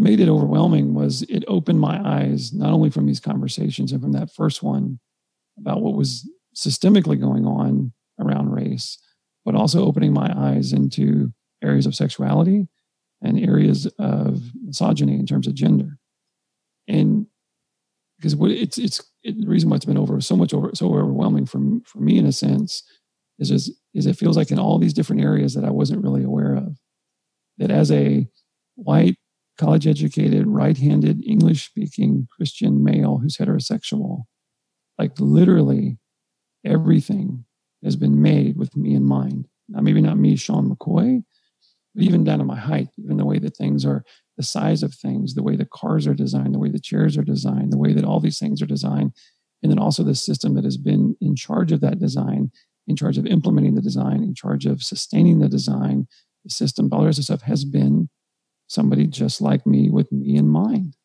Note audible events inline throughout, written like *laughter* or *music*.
what made it overwhelming was it opened my eyes not only from these conversations and from that first one about what was systemically going on around race, but also opening my eyes into areas of sexuality and areas of misogyny in terms of gender. And because what it's it's it, the reason why it's been over so much over so overwhelming for for me in a sense is is is it feels like in all these different areas that I wasn't really aware of that as a white college educated right-handed English speaking Christian male who's heterosexual. Like literally everything has been made with me in mind. Now maybe not me Sean McCoy but even down to my height even the way that things are the size of things, the way the cars are designed, the way the chairs are designed, the way that all these things are designed, and then also the system that has been in charge of that design, in charge of implementing the design, in charge of sustaining the design, the system, all the rest of stuff has been somebody just like me with me in mind.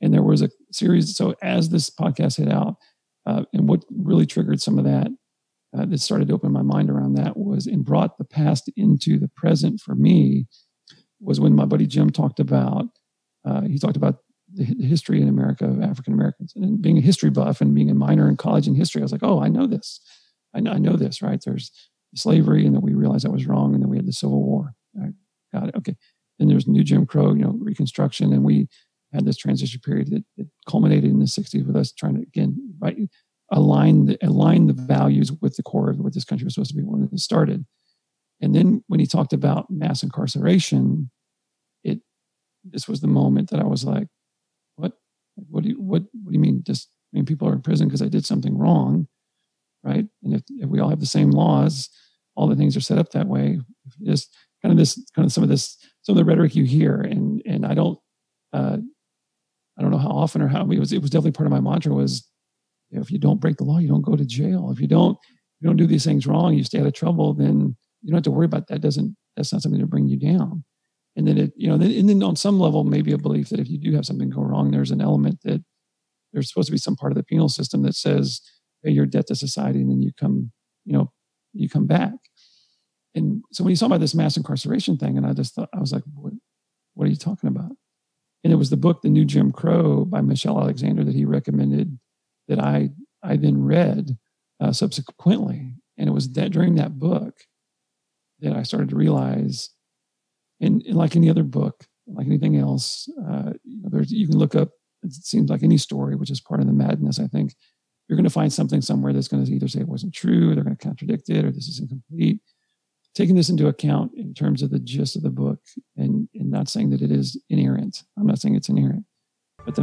And there was a series. So as this podcast hit out, uh, and what really triggered some of that, uh, that started to open my mind around that was and brought the past into the present for me was when my buddy Jim talked about, uh, he talked about the history in America of African Americans. And being a history buff and being a minor in college in history, I was like, oh, I know this. I know, I know this, right? There's slavery, and then we realized that was wrong, and then we had the Civil War. I got it. Okay. Then there's new Jim Crow, you know, Reconstruction, and we had this transition period that, that culminated in the 60s with us trying to again right, align the align the values with the core of what this country was supposed to be when it started. And then when he talked about mass incarceration, it this was the moment that I was like, what? What do you what what do you mean? Just I mean people are in prison because I did something wrong, right? And if, if we all have the same laws, all the things are set up that way. Just kind of this kind of some of this some of the rhetoric you hear, and and I don't uh, I don't know how often or how it was it was definitely part of my mantra was you know, if you don't break the law, you don't go to jail. If you don't you don't do these things wrong, you stay out of trouble, then you don't have to worry about that. Doesn't that's not something to bring you down. And then it, you know, then, and then on some level, maybe a belief that if you do have something go wrong, there's an element that there's supposed to be some part of the penal system that says pay your debt to society, and then you come, you know, you come back. And so when you saw about this mass incarceration thing, and I just thought I was like, what, what are you talking about? And it was the book, The New Jim Crow by Michelle Alexander that he recommended that I I then read uh, subsequently. And it was that during that book that I started to realize, and, and like any other book, like anything else, uh, you, know, you can look up. It seems like any story, which is part of the madness. I think you're going to find something somewhere that's going to either say it wasn't true, they're going to contradict it, or this is incomplete. Taking this into account in terms of the gist of the book, and, and not saying that it is inerrant. I'm not saying it's inerrant, but the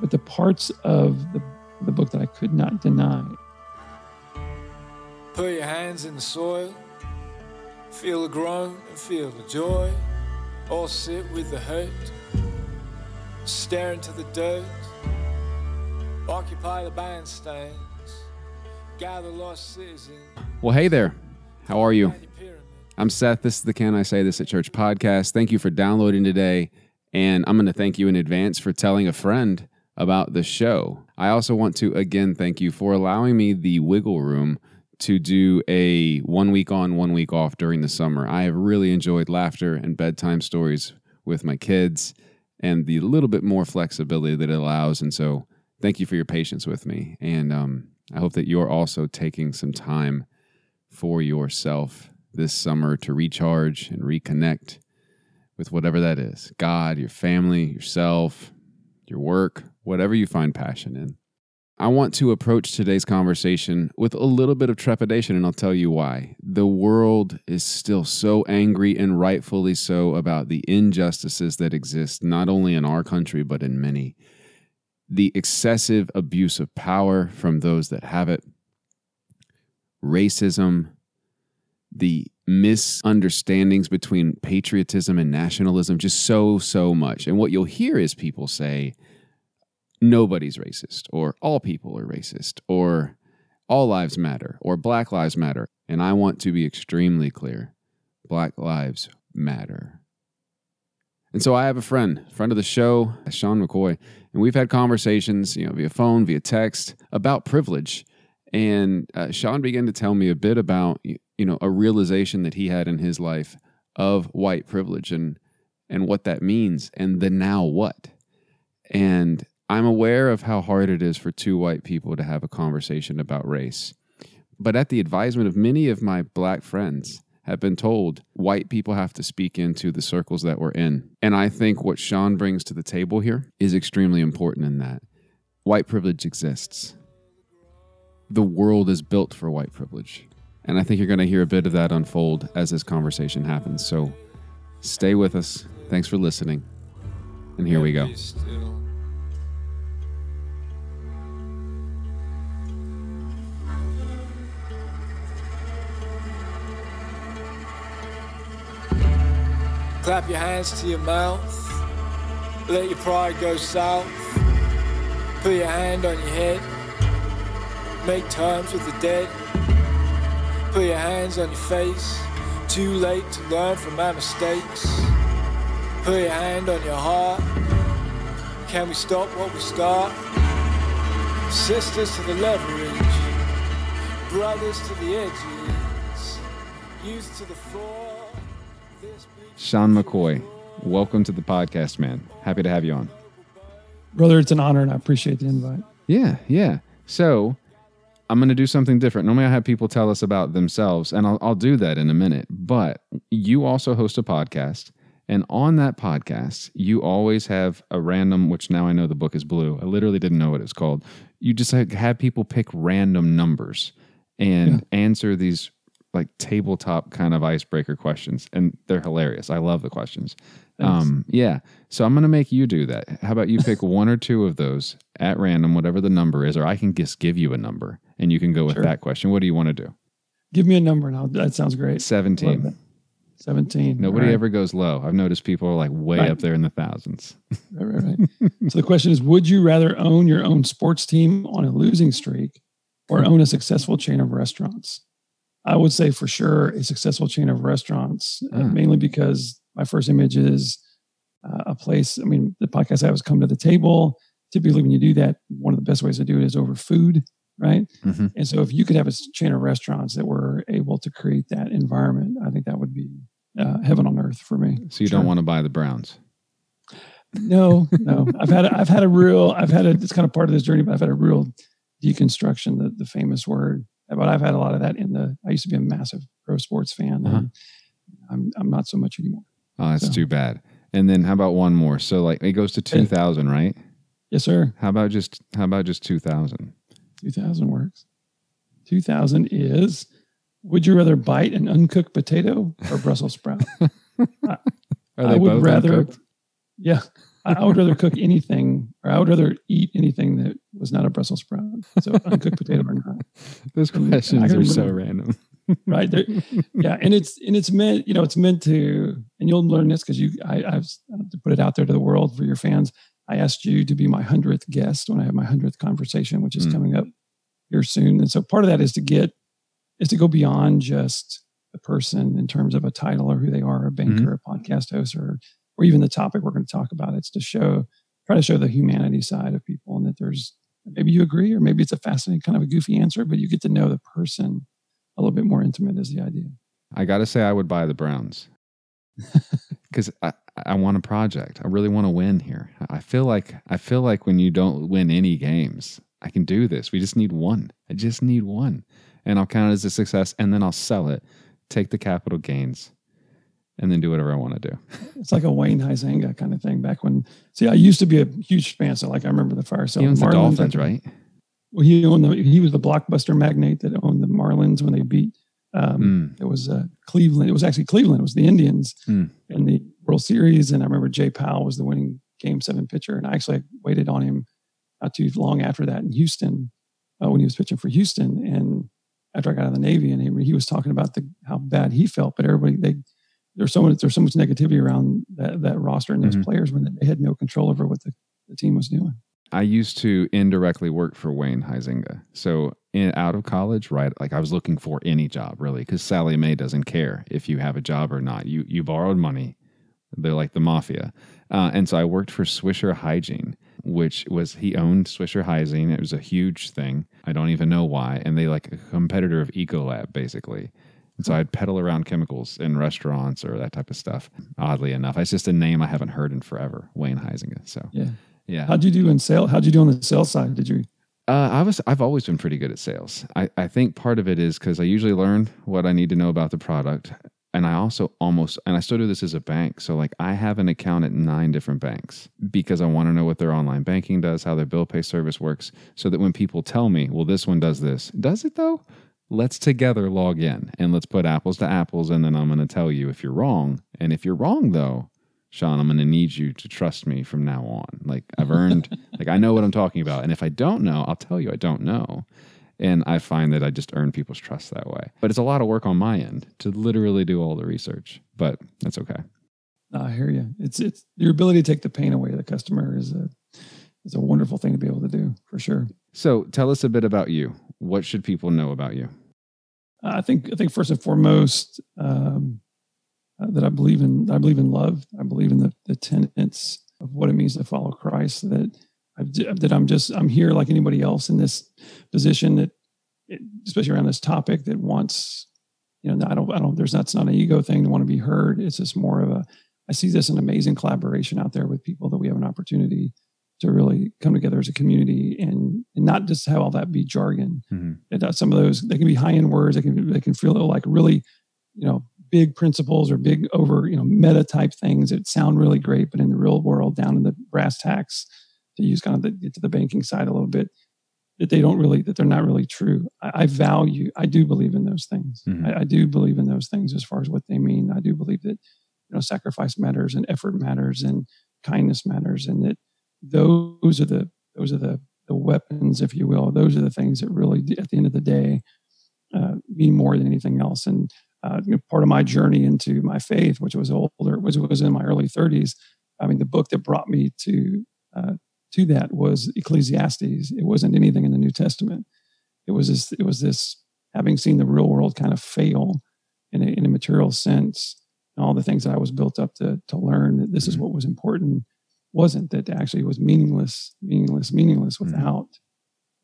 but the parts of the the book that I could not deny. Put your hands in the soil Feel the groan and feel the joy. or sit with the hurt. Stare into the dirt. Occupy the bandstands. Gather lost citizens. Well, hey there. How are you? I'm Seth. This is the Can I Say This at Church podcast. Thank you for downloading today. And I'm going to thank you in advance for telling a friend about the show. I also want to again thank you for allowing me the wiggle room to do a one week on, one week off during the summer. I have really enjoyed laughter and bedtime stories with my kids and the little bit more flexibility that it allows. And so, thank you for your patience with me. And um, I hope that you're also taking some time for yourself this summer to recharge and reconnect with whatever that is God, your family, yourself, your work, whatever you find passion in. I want to approach today's conversation with a little bit of trepidation, and I'll tell you why. The world is still so angry, and rightfully so, about the injustices that exist not only in our country, but in many. The excessive abuse of power from those that have it, racism, the misunderstandings between patriotism and nationalism, just so, so much. And what you'll hear is people say, nobody's racist, or all people are racist, or all lives matter, or black lives matter. And I want to be extremely clear black lives matter. And so I have a friend, friend of the show, Sean McCoy, and we've had conversations, you know, via phone, via text about privilege. And uh, Sean began to tell me a bit about, you know, a realization that he had in his life of white privilege. And and what that means and the now what. And I'm aware of how hard it is for two white people to have a conversation about race. But at the advisement of many of my black friends, have been told white people have to speak into the circles that we're in. And I think what Sean brings to the table here is extremely important in that white privilege exists. The world is built for white privilege. And I think you're going to hear a bit of that unfold as this conversation happens. So stay with us. Thanks for listening. And here we go. Clap your hands to your mouth. Let your pride go south. Put your hand on your head. Make terms with the dead. Put your hands on your face. Too late to learn from my mistakes. Put your hand on your heart. Can we stop what we start? Sisters to the leverage, brothers to the edges, youth to the fore. This Sean McCoy, welcome to the podcast, man. Happy to have you on. Brother, it's an honor and I appreciate the invite. Yeah, yeah. So I'm going to do something different. Normally, I have people tell us about themselves, and I'll, I'll do that in a minute. But you also host a podcast. And on that podcast, you always have a random, which now I know the book is blue. I literally didn't know what it's called. You just like have people pick random numbers and answer these like tabletop kind of icebreaker questions. And they're hilarious. I love the questions. Thanks. Um, yeah. So I'm going to make you do that. How about you *laughs* pick one or two of those at random, whatever the number is, or I can just give you a number and you can go with Sure. that question. What do you want to do? Give me a number now. That sounds great. 17. 17. Nobody right. ever goes low. I've noticed people are like way Right. up there in the thousands. *laughs* Right, right, right. *laughs* so the question is Would you rather own your own sports team on a losing streak or own a successful chain of restaurants? I would say for sure a successful chain of restaurants, uh, Ah. mainly because my first image is uh, a place. I mean, the podcast I is come to the table. Typically, when you do that, one of the best ways to do it is over food, right? Mhm. And so, if you could have a chain of restaurants that were able to create that environment, I think that would be uh, heaven on earth for me. So you Sure. don't want to buy the Browns. No, no. I've had a, I've had a real I've had a it's kind of part of this journey, but I've had a real deconstruction, the the famous word. But I've had a lot of that in the. I used to be a massive pro sports fan. Uh-huh. I'm I'm not so much anymore. Oh, that's So- too bad. And then how about one more? So like it goes to 2000, right? Yes, sir. How about just how about just 2000? Two thousand works. Two thousand is. Would you rather bite an uncooked potato or Brussels sprout? *laughs* Are I would both rather. uncooked? Yeah, I, I would rather cook anything, or I would rather eat anything that was not a Brussels sprout. So uncooked potato or not. *laughs* Those questions are so random. Right? There yeah and it's and it's meant you know it's meant to and you'll learn this because you I, i've to put it out there to the world for your fans. I asked you to be my 100th guest when i have my 100th conversation which is Mm. coming up here soon. And so part of that is to get is to go beyond just the person in terms of a title or who they are a banker a podcast host or or even the topic we're going to talk about. It's to show try to show the humanity side of people and that there's maybe you agree or maybe it's a fascinating kind of a goofy answer but you get to know the person a little bit more intimate is the idea. I got to say I would buy the Browns. *laughs* Cuz I I want a project. I really want to win here. I feel like I feel like when you don't win any games, I can do this. We just need one. I just need one. And I'll count it as a success and then I'll sell it, take the capital gains and then do whatever I want to do. *laughs* It's like a Wayne Huizenga kind of thing. Back when, see, I used to be a huge fan. So, like, I remember the fire sale. He owns the Dolphins, right? Well, he owned the. He was the blockbuster magnate that owned the Marlins when they beat. Um, Mm. It was uh, Cleveland. It was actually Cleveland. It was the Indians Mm. in the World Series, and I remember Jay Powell was the winning Game Seven pitcher, and I actually waited on him not too long after that in Houston uh, when he was pitching for Houston. And after I got out of the Navy, and he, he was talking about the how bad he felt, but everybody they there's so much there's so much negativity around that that roster and those Mhm. players when they had no control over what the, the team was doing. I used to indirectly work for Wayne Huizenga. So in, out of college, right? Like I was looking for any job really, because Sallie Mae doesn't care if you have a job or not. You you borrowed money. They're like the mafia, uh, and so I worked for Swisher Hygiene, which was he owned Swisher Hygiene. It was a huge thing. I don't even know why, and they like a competitor of Ecolab basically. And so I'd peddle around chemicals in restaurants or that type of stuff. Oddly enough, it's just a name I haven't heard in forever, Wayne Huizenga. So Yeah. Yeah. How'd you do in sales? How'd you do on the sales side? Did you? Uh, I was I've always been pretty good at sales. I, I think part of it is because I usually learn what I need to know about the product. And I also almost and I still do this as a bank. So like I have an account at nine different banks because I want to know what their online banking does, how their bill pay service works, so that when people tell me, well, this one does this, does it though? Let's together log in and let's put apples to apples, and then I'm gonna tell you if you're wrong. And if you're wrong though, Sean, I'm going to need you to trust me from now on. Like I've earned, *laughs* like I know what I'm talking about. And if I don't know, I'll tell you I don't know. And I find that I just earn people's trust that way. But it's a lot of work on my end to literally do all the research, but that's okay. I hear you. It's it's your ability to take the pain away of the customer is a is a wonderful thing to be able to do for sure. So tell us a bit about you. What should people know about you? I think I think first and foremost um, uh, that I believe in. I believe in love. I believe in the, the tenets of what it means to follow Christ. That I've, that I'm just I'm here like anybody else in this position. That especially around this topic that wants you know I don't I don't there's that's not an ego thing to want to be heard. It's just more of a I see this an amazing collaboration out there with people that we have an opportunity to really come together as a community and, and not just have all that be jargon. Mm-hmm. And uh, some of those they can be high end words. They can they can feel like really, you know, big principles or big over you know meta type things that sound really great, but in the real world, down in the brass tacks, to use kind of the, get to the banking side a little bit, that they don't really that they're not really true. I, I value. I do believe in those things. Mhm. I, I do believe in those things as far as what they mean. I do believe that you know sacrifice matters and effort matters and kindness matters and that those are the those are the the weapons if you will those are the things that really at the end of the day uh, mean more than anything else and uh, you know, part of my journey into my faith which was older which was in my early 30s i mean the book that brought me to uh, to that was ecclesiastes it wasn't anything in the new testament it was this it was this having seen the real world kind of fail in a, in a material sense and all the things that i was built up to to learn that this is Mhm. what was important wasn't that actually was meaningless meaningless meaningless Mhm. without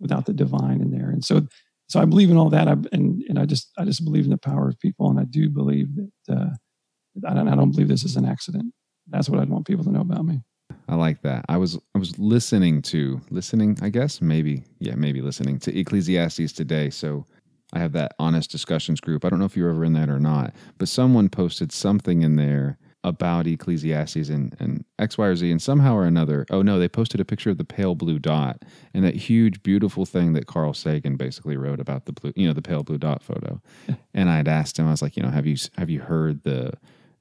without the divine in there and so so i believe in all that I, and and i just i just believe in the power of people and i do believe that uh I don't, I don't believe this is an accident that's what i'd want people to know about me I like that. I was I was listening to listening, I guess, maybe yeah, maybe listening to Ecclesiastes today. So I have that honest discussions group. I don't know if you're ever in that or not, but someone posted something in there about Ecclesiastes and, and X, Y, or Z, and somehow or another, oh no, they posted a picture of the pale blue dot and that huge, beautiful thing that Carl Sagan basically wrote about the blue, you know, the pale blue dot photo. *laughs* And I'd asked him, I was like, you know, have you have you heard the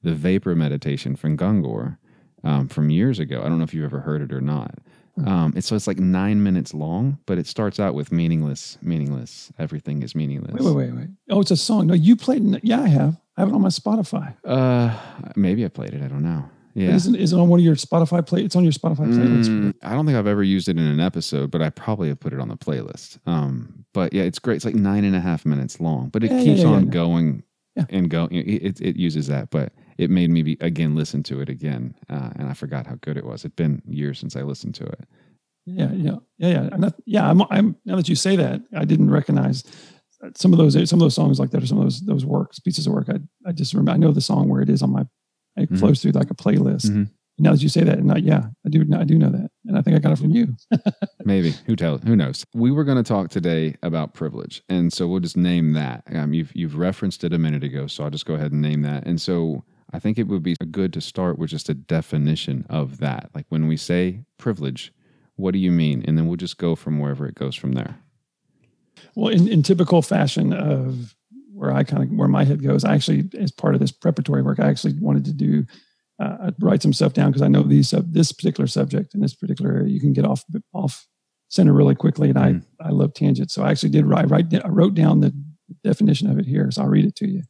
the vapor meditation from Gungor? um, from years ago. I don't know if you've ever heard it or not. Um, it's so it's like nine minutes long, but it starts out with meaningless, meaningless. Everything is meaningless. wait wait wait wait oh it's a song no you played it yeah i have i have it on my spotify Uh, maybe I played it. I don't know. Yeah. Isn't is it on one of your Spotify play? It's on your Spotify playlist. Mm, I don't think I've ever used it in an episode, but I probably have put it on the playlist. Um, but yeah, it's great. It's like nine and a half minutes long, but it Yeah, keeps yeah, on yeah. going Yeah. and going. It, it, it uses that, but it made me be, again listen to it again, uh, and I forgot how good it was. It'd been years since I listened to it. Yeah, yeah, yeah, yeah. And that, yeah, I'm, I'm. Now that you say that, I didn't recognize some of those. Some of those songs like that, or some of those those works, pieces of work. I, I just remember. I know the song where it is on my. It Mhm. flows through like a playlist. Mhm. Now that you say that, and I, yeah, I do. I do know that, and I think I got it from you. *laughs* Maybe who tell who knows? We were going to talk today about privilege, and so we'll just name that. Um, you've you've referenced it a minute ago, so I'll just go ahead and name that. And so I think it would be good to start with just a definition of that. Like when we say privilege, what do you mean? And then we'll just go from wherever it goes from there. Well, in, in typical fashion of where I kind of where my head goes, I actually, as part of this preparatory work, I actually wanted to do uh, write some stuff down because I know these sub, this particular subject in this particular area you can get off off center really quickly, and Mhm. I I love tangents, so I actually did write write I wrote down the definition of it here, so I'll read it to you.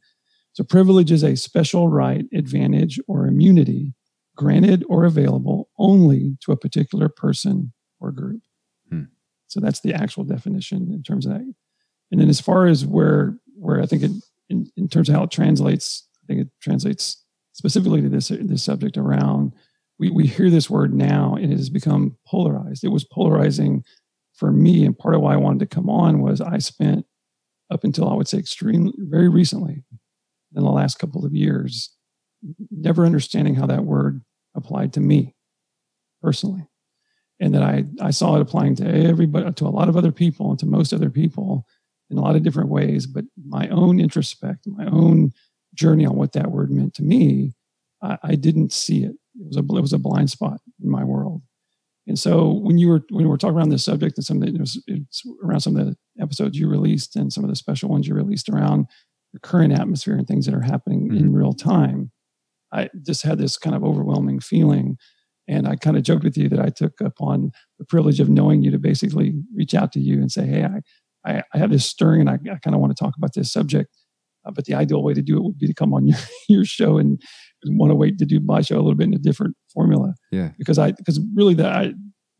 So privilege is a special right, advantage, or immunity granted or available only to a particular person or group. Hmm. So that's the actual definition in terms of that. And then as far as where where I think it in, in terms of how it translates, I think it translates specifically to this this subject around we we hear this word now and it has become polarized. It was polarizing for me, and part of why I wanted to come on was I spent up until I would say extreme very recently in the last couple of years, never understanding how that word applied to me personally. And that I, I saw it applying to everybody, to a lot of other people and to most other people in a lot of different ways. But my own introspect, my own journey on what that word meant to me, I, I didn't see it. It was a it was a blind spot in my world. And so when you were when we were talking around this subject and some of the, it was, it's around some of the episodes you released and some of the special ones you released around the current atmosphere and things that are happening mm-hmm. in real time, I just had this kind of overwhelming feeling. And I kind of joked with you that I took upon the privilege of knowing you to basically reach out to you and say, "Hey, I I, I have this stirring, and I, I kind of want to talk about this subject." Uh, but the ideal way to do it would be to come on your, *laughs* your show and, and want to wait to do my show a little bit in a different formula. Yeah. Because I because really that I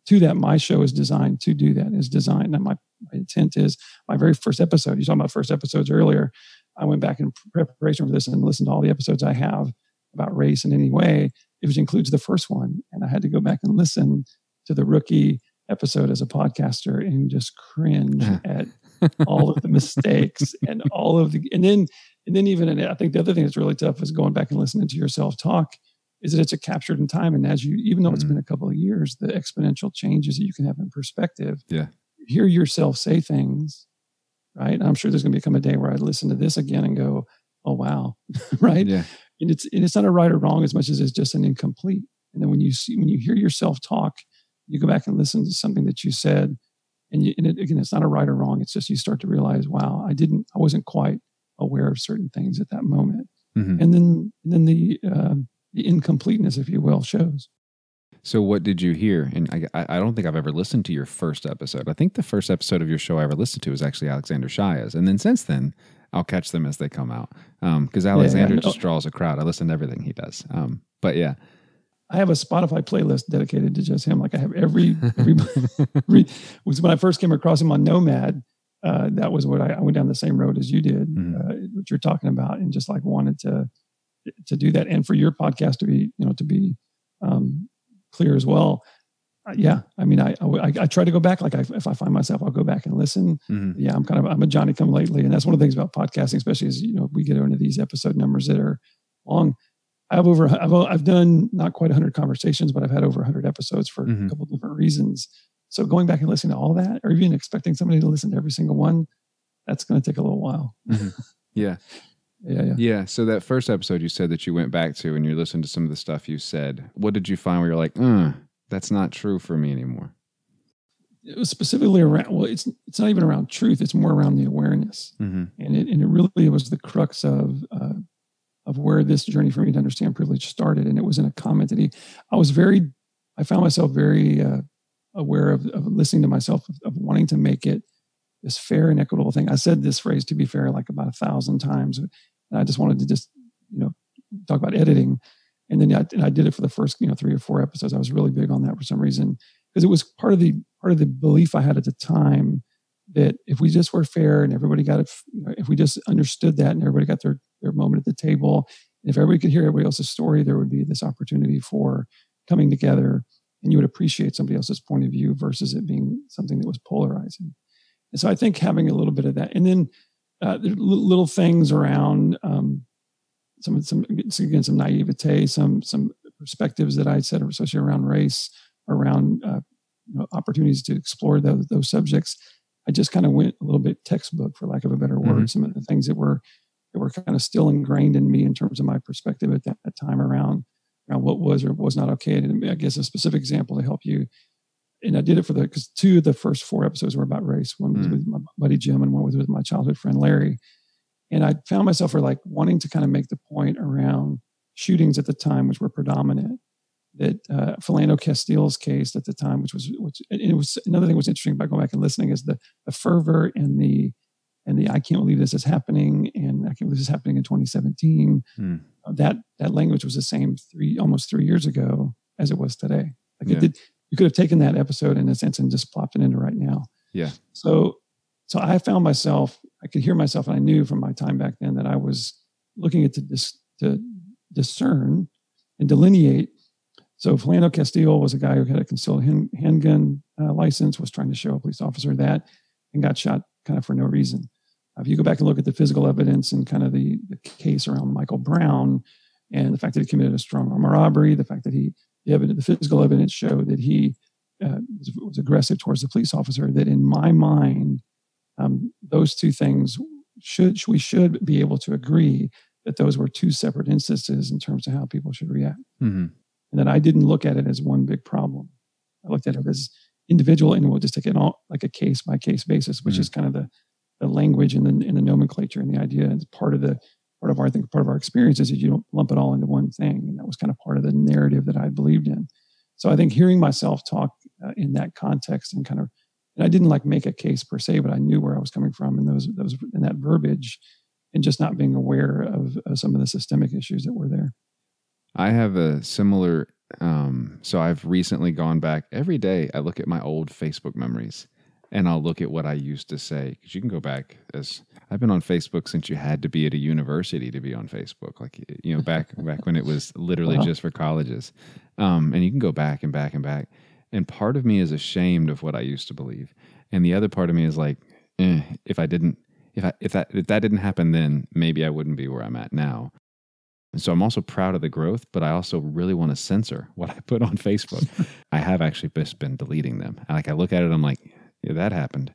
to that my show is designed to do that is designed and my, my intent is my very first episode you saw my first episodes earlier i went back in preparation for this and listened to all the episodes i have about race in any way which includes the first one and i had to go back and listen to the rookie episode as a podcaster and just cringe *laughs* at all of the mistakes and all of the and then and then even and I think the other thing that's really tough is going back and listening to yourself talk is that it's a captured in time. And as you even though mm-hmm. it's been a couple of years the exponential changes that you can have in perspective yeah. hear yourself say things right? I'm sure there's going to become a day where I listen to this again and go oh wow *laughs* right? Yeah. And it's and it's not a right or wrong as much as it's just an incomplete. And then when you see when you hear yourself talk you go back and listen to something that you said and, you, and it, again it's not a right or wrong. It's just you start to realize wow i didn't i wasn't quite aware of certain things at that moment. Mm-hmm. and then and then the uh, the incompleteness if you will shows. So what did you hear? And I, I don't think i've ever listened to your first episode. I think the first episode of your show i ever listened to was actually alexander Shaia's. and then since then i'll catch them as they come out. Because um, alexander yeah, yeah. just draws a crowd. I listen to everything he does. Um, but yeah I have a Spotify playlist dedicated to just him. Like I have every, every, *laughs* every was when I first came across him on Nomad. Uh, that was what I, I, went down the same road as you did, mm-hmm. uh, what you're talking about, and just like wanted to to do that, and for your podcast to be, you know, to be um, clear as well. Uh, yeah, I mean, I, I, I try to go back. Like, I, if I find myself, I'll go back and listen. Mm-hmm. Yeah, I'm kind of I'm a Johnny come lately, and that's one of the things about podcasting, especially as you know we get into these episode numbers that are long. I have over I've I've done not quite 100 conversations, but I've had over 100 episodes for mm-hmm. a couple different reasons. So going back and listening to all that, or even expecting somebody to listen to every single one, that's going to take a little while. Mm-hmm. Yeah. *laughs* yeah, yeah, yeah. So that first episode you said that you went back to and you listened to some of the stuff you said. What did you find where you're like, uh, that's not true for me anymore? It was specifically around. Well, it's it's not even around truth. It's more around the awareness, mm-hmm. and it and it really was the crux of uh, of where this journey for me to understand privilege started. And it was in a comment that he, I was very, I found myself very uh, aware of, of, listening to myself, of, of, wanting to make it this fair and equitable thing. I said this phrase to be fair like about a thousand times. And I just wanted to just, you know, talk about editing. And then I, and I did it for the first, you know, three or four episodes. I was really big on that for some reason because it was part of the part of the belief I had at the time that if we just were fair and everybody got it, if we just understood that and everybody got their their moment at the table, and if everybody could hear everybody else's story, there would be this opportunity for coming together, and you would appreciate somebody else's point of view versus it being something that was polarizing. And so I think having a little bit of that, and then uh, little things around um, some some again some naivete, some some perspectives that I said, especially around race, around uh, you know, opportunities to explore those, those subjects I just kind of went a little bit textbook, for lack of a better word. Mm-hmm. Some of the things that were that were kind of still ingrained in me in terms of my perspective at that, time around around what was or was not okay. And I guess a specific example to help you. And I did it for the because two of the first four episodes were about race. One was mm-hmm. with my buddy Jim, and one was with my childhood friend Larry. And I found myself for like wanting to kind of make the point around shootings at the time, which were predominant that uh, Philando Castile's case at the time, which was which it was another thing was interesting about going back and listening is the the fervor and the and the I can't believe this is happening and I can't believe this is happening in 2017. Hmm. Uh, that that language was the same three almost three years ago as it was today. Like yeah. it did, you could have taken that episode in a sense and just plopped it into right now. Yeah. So so I found myself I could hear myself and I knew from my time back then that I was looking at to dis, to discern and delineate so Philando Castile was a guy who had a concealed hand, handgun uh, license, was trying to show a police officer that, and got shot kind of for no reason. If you go back and look at the physical evidence and kind of the, the case around Michael Brown and the fact that he committed a strong arm robbery, the fact that he, the, evidence, the physical evidence showed that he uh, was, was, aggressive towards the police officer, that in my mind, um, those two things should, we should be able to agree that those were two separate instances in terms of how people should react. Mm-hmm. And that I didn't look at it as one big problem. I looked at it as individual and we'll just take it all like a case by case basis, which mm-hmm. is kind of the the language and the, and the nomenclature and the idea. It's part of the part of our I think part of our experience is that you don't lump it all into one thing, and that was kind of part of the narrative that I believed in. So I think hearing myself talk uh, in that context and kind of and I didn't like make a case per se, but I knew where I was coming from and those those in that verbiage, and just not being aware of, of some of the systemic issues that were there. I have a similar. Um, so I've recently gone back every day. I look at my old Facebook memories and I'll look at what I used to say because you can go back as I've been on Facebook since you had to be at a university to be on Facebook, like you know back back when it was literally wow. just for colleges, um, and you can go back and back and back. And part of me is ashamed of what I used to believe, and the other part of me is like, eh, if I didn't, if I if that if that didn't happen then, maybe I wouldn't be where I'm at now. And so I'm also proud of the growth, but I also really want to censor what I put on Facebook. *laughs* I have actually just been deleting them. Like I look at it, I'm like, yeah, that happened.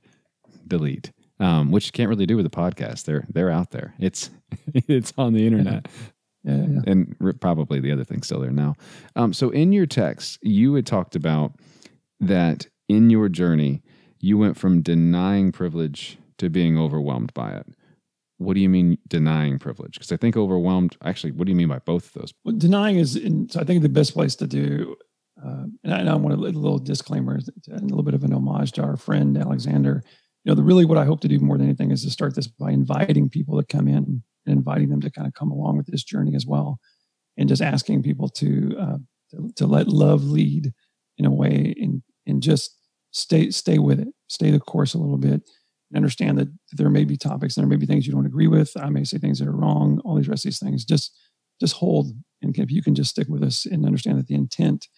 Delete. Um, which you can't really do with a podcast. They're they're out there. It's *laughs* it's on the internet. *laughs* Yeah, yeah. And probably the other thing's still there now. Um, so in your text, you had talked about that in your journey, you went from denying privilege to being overwhelmed by it. What do you mean denying privilege? Because I think overwhelmed. Actually, what do you mean by both of those? Well, denying is, in, so I think the best place to do uh, and, I, I want a little disclaimer and a little bit of an homage to our friend Alexander. You know, the really what I hope to do more than anything is to start this by inviting people to come in and inviting them to kind of come along with this journey as well, and just asking people to uh, to, to let love lead in a way and and just stay stay with it, stay the course a little bit, and understand that there may be topics, and there may be things you don't agree with. I may say things that are wrong. All these rest of these things, just just hold and if you can just stick with us and understand that the intent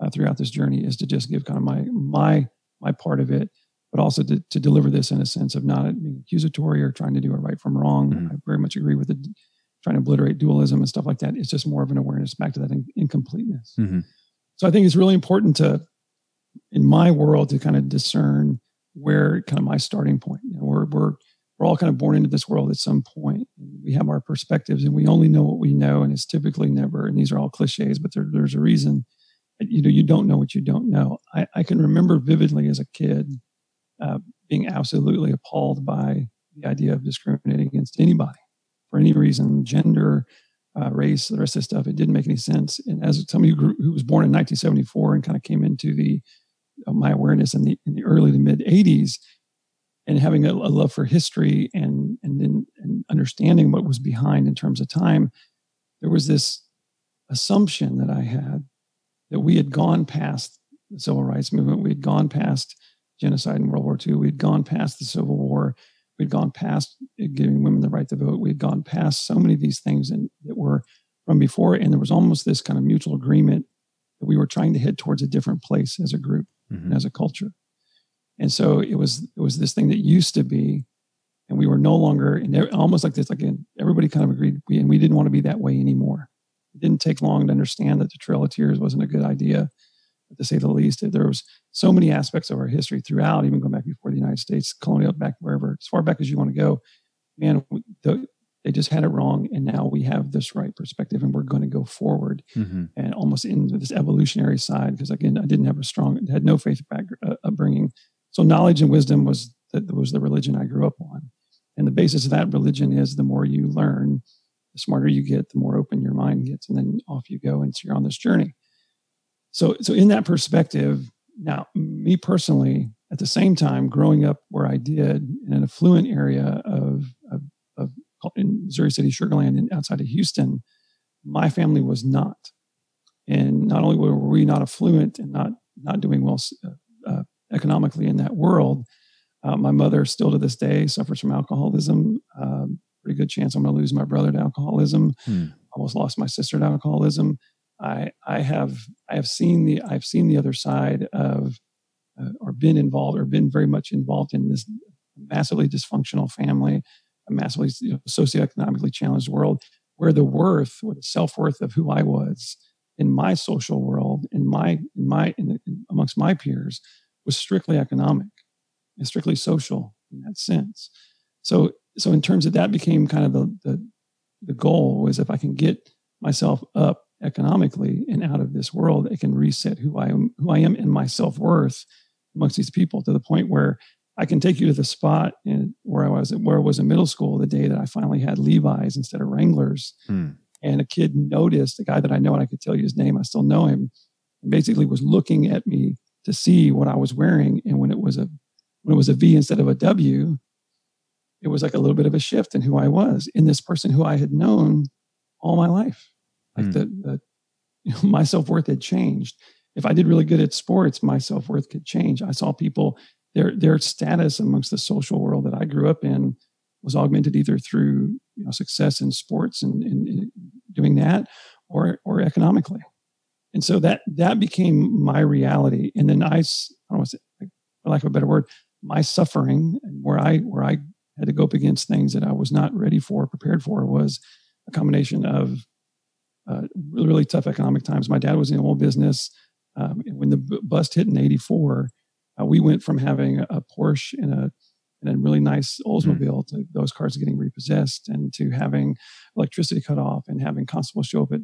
uh, throughout this journey is to just give kind of my my my part of it, but also to, to deliver this in a sense of not being accusatory or trying to do it right from wrong. Mm-hmm. I very much agree with the trying to obliterate dualism and stuff like that. It's just more of an awareness back to that in, incompleteness. Mm-hmm. So I think it's really important to, in my world, to kind of discern where kind of my starting point. You know, we're we're we're all kind of born into this world at some point. We have our perspectives, and we only know what we know, and it's typically never. And these are all cliches, but there, there's a reason you know you don't know what you don't know. I, I can remember vividly as a kid uh, being absolutely appalled by the idea of discriminating against anybody for any reason gender uh, race the rest of the stuff. It didn't make any sense. And as somebody who, who was born in 1974 and kind of came into the uh, my awareness in the in the early to mid 80s and having a, a love for history and and, and understanding what was behind in terms of time there was this assumption that i had that we had gone past the civil rights movement. We had gone past genocide in World War II. We had gone past the Civil War. We'd gone past giving women the right to vote. We had gone past so many of these things and, that were from before. And there was almost this kind of mutual agreement that we were trying to head towards a different place as a group mm-hmm. and as a culture. And so it was it was this thing that used to be, and we were no longer, and almost like this, like everybody kind of agreed, we, and we didn't want to be that way anymore. It didn't take long to understand that the Trail of Tears wasn't a good idea, to say the least. There was so many aspects of our history throughout, even going back before the United States, colonial, back wherever, as far back as you want to go. Man, the, they just had it wrong, and now we have this right perspective, and we're going to go forward, mm-hmm. and almost into this evolutionary side. Because again, I didn't have a strong, had no faith back, uh, upbringing, so knowledge and wisdom was that was the religion I grew up on, and the basis of that religion is the more you learn, the smarter you get, the more open your mind gets, and then off you go, and so you're on this journey. So, so in that perspective, now me personally, at the same time, growing up where I did in an affluent area of, of, of in Missouri City, Sugar Land, and outside of Houston, my family was not, and not only were we not affluent and not not doing well uh, uh, economically in that world, uh, my mother still to this day suffers from alcoholism. Um, pretty good chance I'm going to lose my brother to alcoholism. Hmm. Almost lost my sister to alcoholism. I I have I have seen the I've seen the other side of uh, or been involved or been very much involved in this massively dysfunctional family a massively you know, socioeconomically challenged world where the worth or the self-worth of who I was in my social world, in my in my in the, in, amongst my peers, was strictly economic and strictly social in that sense. So so in terms of that became kind of the the, the goal was if I can get myself up economically and out of this world, it can reset who I am who I am in my self-worth amongst these people to the point where I can take you to the spot in, where I was where I was in middle school the day that I finally had Levi's instead of Wranglers. Hmm and a kid noticed a guy that I know, and I could tell you his name. I still know him. Basically, was looking at me to see what I was wearing, and when it was a when it was a V instead of a W, it was like a little bit of a shift in who I was in this person who I had known all my life. Like mm. the, the you know, *laughs* my self worth had changed. If I did really good at sports, my self worth could change. I saw people their their status amongst the social world that I grew up in was augmented either through you know, success in sports and, and, and doing that, or or economically. And so that that became my reality. And then I, I don't want to say, for lack of a better word, my suffering and where I where I had to go up against things that I was not ready for, prepared for, was a combination of uh, really, really tough economic times. My dad was in the oil business. Um, when the bust hit in '84, uh, we went from having a Porsche and a and a really nice hmm. Oldsmobile mm-hmm. to those cars getting repossessed and to having electricity cut off and having constables show up at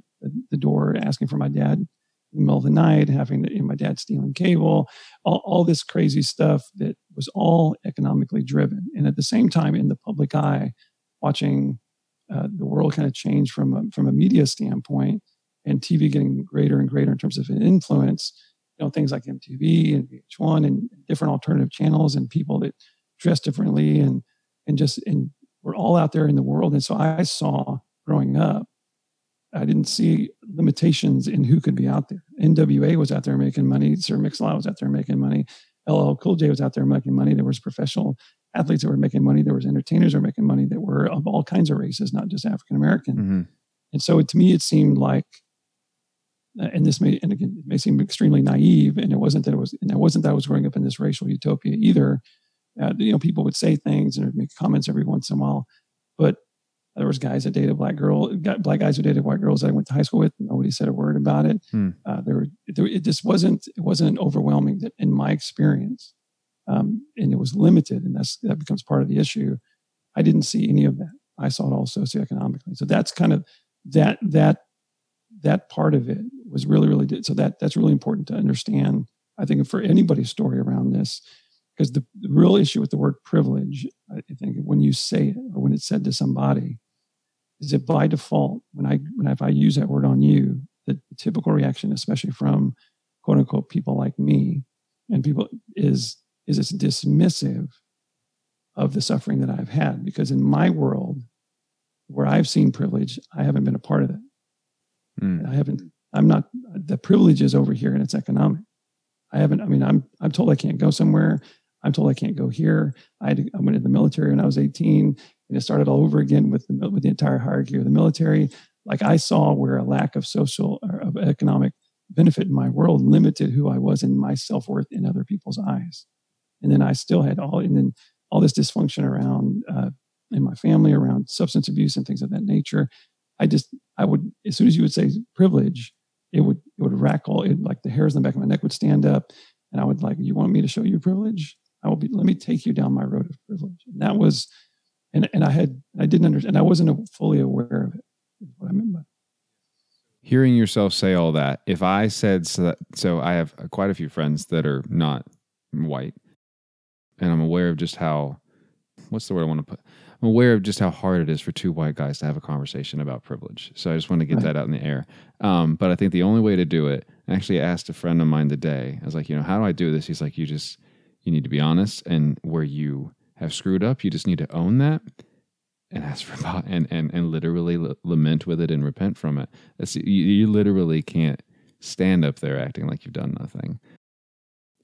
the door asking for my dad in the middle of the night, having my dad stealing cable, all, all this crazy stuff that was all economically driven. And at the same time, in the public eye, watching uh, the world kind of change from a, from a media standpoint and TV getting greater and greater in terms of influence, you know, things like MTV and VH1 and different alternative channels and people that dress differently and and just and we're all out there in the world. And so I saw growing up, I didn't see limitations in who could be out there. NWA was out there making money. Sir Mix-a-Lot was out there making money. LL Cool J was out there making money. There was professional athletes that were making money. There was entertainers that were making money that were of all kinds of races, not just African American. Mm-hmm. And so to me, it seemed like, and this may, and again, it may seem extremely naive. And it wasn't that it was, and it wasn't that I was growing up in this racial utopia either uh, you know, people would say things and make comments every once in a while. But there was guys that dated black girl, black guys who dated white girls that I went to high school with. Nobody said a word about it. Hmm. Uh, there, were, there, it just wasn't, it wasn't overwhelming that in my experience, um, and it was limited, and that's that becomes part of the issue. I didn't see any of that. I saw it all socioeconomically. So that's kind of that that that part of it was really really so that that's really important to understand. I think for anybody's story around this because the, the, real issue with the word privilege, I think, when you say it or when it's said to somebody, is that by default, when I when I, if I use that word on you, the, typical reaction, especially from quote unquote people like me and people, is is it's dismissive of the suffering that I've had because in my world, where I've seen privilege, I haven't been a part of it. Mm. I haven't. I'm not. The privilege is over here, and it's economic. I haven't. I mean, I'm I'm told I can't go somewhere. I'm told I can't go here. I, I went in the military when I was 18 and it started all over again with the, with the entire hierarchy of the military. Like I saw where a lack of social or of economic benefit in my world limited who I was and my self worth in other people's eyes. And then I still had all, and then all this dysfunction around uh, in my family around substance abuse and things of that nature. I just, I would, as soon as you would say privilege, it would, it would rackle, it like the hairs on the back of my neck would stand up. And I would like, you want me to show you privilege? I will be, let me take you down my road of privilege. And that was, and, and I had, I didn't understand, and I wasn't fully aware of it, what I meant by Hearing yourself say all that, if I said so, that, so I have quite a few friends that are not white, and I'm aware of just how, what's the word I want to put? I'm aware of just how hard it is for two white guys to have a conversation about privilege. So I just want to get right. that out in the air. Um, but I think the only way to do it, I actually asked a friend of mine today, I was like, you know, how do I do this? He's like, you just, you need to be honest, and where you have screwed up, you just need to own that and ask for *laughs* and and and literally lament with it and repent from it. You, you literally can't stand up there acting like you've done nothing,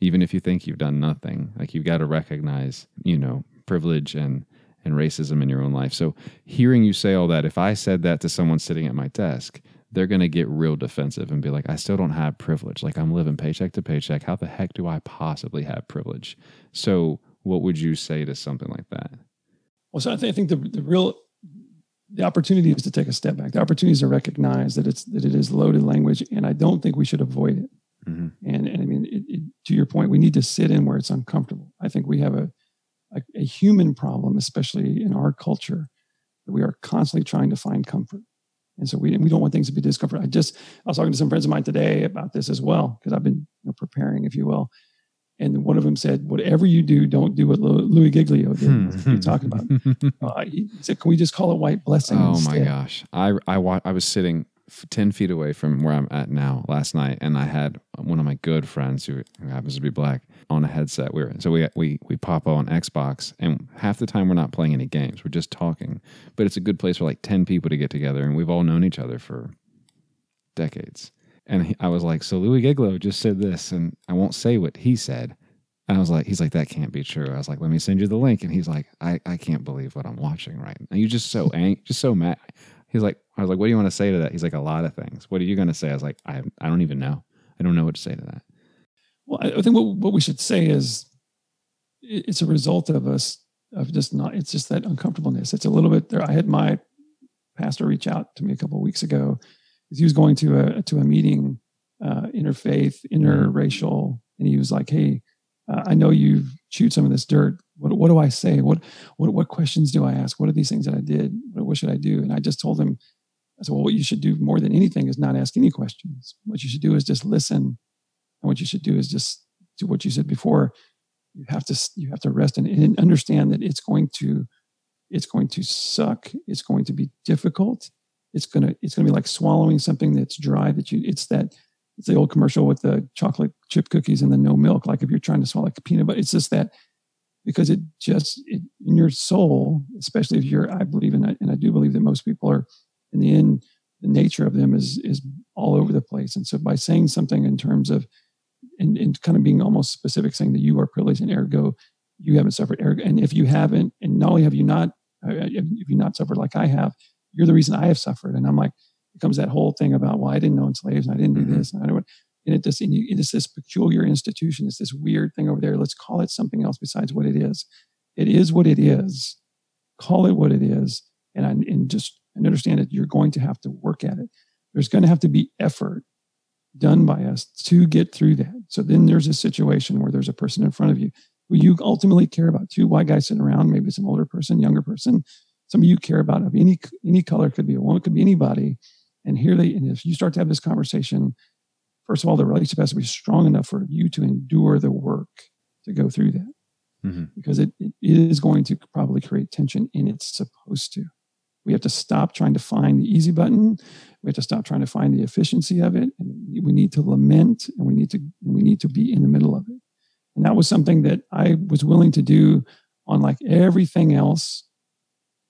even if you think you've done nothing. Like you've got to recognize, you know, privilege and and racism in your own life. So hearing you say all that, if I said that to someone sitting at my desk, they're going to get real defensive and be like, I still don't have privilege. Like I'm living paycheck to paycheck. How the heck do I possibly have privilege? So, what would you say to something like that? Well, so I, th- I think the the real the opportunity is to take a step back. The opportunity is to recognize that it's that it is loaded language, and I don't think we should avoid it. Mm-hmm. And, and I mean, it, it, to your point, we need to sit in where it's uncomfortable. I think we have a, a, a human problem, especially in our culture, that we are constantly trying to find comfort. And so we, we don't want things to be discomfort. I just, I was talking to some friends of mine today about this as well, because I've been you know, preparing, if you will. And one of them said, whatever you do, don't do what Louie Giglio did. Hmm. talking about. *laughs* Uh, he said, can we just call it white blessing? Oh instead? my gosh. I, I, I was sitting 10 feet away from where I'm at now last night. And I had one of my good friends who, who happens to be black on a headset. We were, so we, we, we pop on Xbox and half the time we're not playing any games. We're just talking, but it's a good place for like 10 people to get together. And we've all known each other for decades. And he, I was like, so Louie Giglio just said this and I won't say what he said. And I was like, he's like, that can't be true. I was like, let me send you the link. And he's like, I, I can't believe what I'm watching right now. You're just so *laughs* angry, just so mad. He's like, I was like, what do you want to say to that? He's like, a lot of things. What are you going to say? I was like, I, I don't even know. I don't know what to say to that. Well, I think what, what we should say is it's a result of us of just not, it's just that uncomfortableness. It's a little bit there. I had my pastor reach out to me a couple of weeks ago he was going to a, to a meeting, uh, interfaith, interracial, and he was like, Hey, uh, I know you've chewed some of this dirt. What, what do I say? What, what, what questions do I ask? What are these things that I did? What, what should I do? And I just told him, I said, well, what you should do more than anything is not ask any questions. What you should do is just listen. And what you should do is just do what you said before. You have to, you have to rest and, and understand that it's going to, it's going to suck. It's going to be difficult. It's to, it's to be like swallowing something that's dry that you, it's that, it's the old commercial with the chocolate chip cookies and the no milk. Like if you're trying to swallow like a peanut butter, it's just that because it just it, in your soul, especially if you're, I believe in, and I do believe that most people are in the end, the nature of them is is all over the place. And so by saying something in terms of and, and kind of being almost specific, saying that you are privileged and ergo you haven't suffered, ergo, and if you haven't, and not only have you not, uh, if you not suffered like I have, you're the reason I have suffered. And I'm like, it comes that whole thing about, well, I didn't know slaves and I didn't do mm-hmm. this and I don't. And it just, and you, it's this peculiar institution. It's this weird thing over there. Let's call it something else besides what it is. It is what it is. Call it what it is, and I, and just and understand that you're going to have to work at it. There's going to have to be effort done by us to get through that. So then there's a situation where there's a person in front of you who you ultimately care about. Two white guys sitting around, maybe it's an older person, younger person, some of you care about of any any color, could be a woman, could be anybody. And here they, and if you start to have this conversation, first of all, the relationship has to be strong enough for you to endure the work to go through that. Mm-hmm. Because it, it is going to probably create tension and it's supposed to. We have to stop trying to find the easy button. We have to stop trying to find the efficiency of it. And we need to lament and we need to we need to be in the middle of it. And that was something that I was willing to do on like everything else.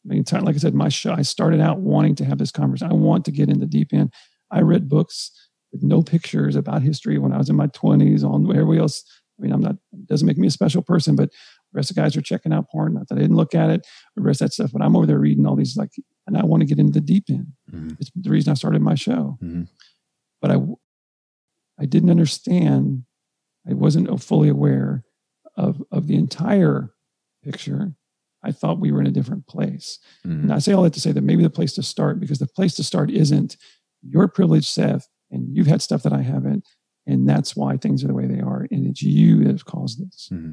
I mean, like I said, my show, I started out wanting to have this conversation. I want to get in the deep end. I read books with no pictures about history when I was in my 20s on everybody else. I mean, I'm not, it doesn't make me a special person, but the rest of the guys are checking out porn. Not that I didn't look at it, the rest of that stuff, but I'm over there reading all these, like, and I want to get into the deep end. Mm-hmm. It's the reason I started my show. Mm-hmm. But I, I didn't understand, I wasn't fully aware of, of the entire picture. I thought we were in a different place. Mm-hmm. And I say all that to say that maybe the place to start, because the place to start isn't your privilege, Seth, and you've had stuff that I haven't, and that's why things are the way they are, and it's you that have caused this. Mm-hmm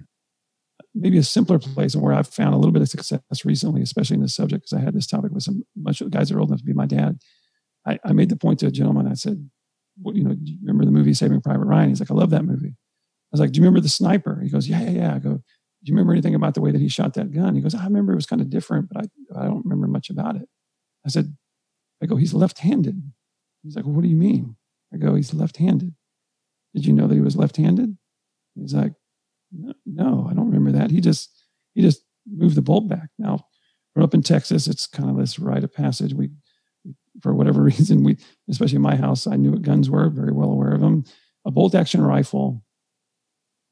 maybe a simpler place and where I've found a little bit of success recently, especially in this subject, because I had this topic with some bunch of guys that are old enough to be my dad. I, I made the point to a gentleman. I said, "What you know? Do you remember the movie Saving Private Ryan?" He's like, "I love that movie." I was like, "Do you remember the sniper?" He goes, "Yeah, yeah, yeah." I go, "Do you remember anything about the way that he shot that gun?" He goes, "I remember it was kind of different, but I I don't remember much about it." I said, "I go, he's left-handed." He's like, well, "What do you mean?" I go, "He's left-handed." Did you know that he was left-handed? He's like, no, I don't remember that. He just he just moved the bolt back. Now, we're up in Texas. It's kind of this rite of passage. We, for whatever *laughs* reason, we, especially in my house, I knew what guns were, very well aware of them. A bolt action rifle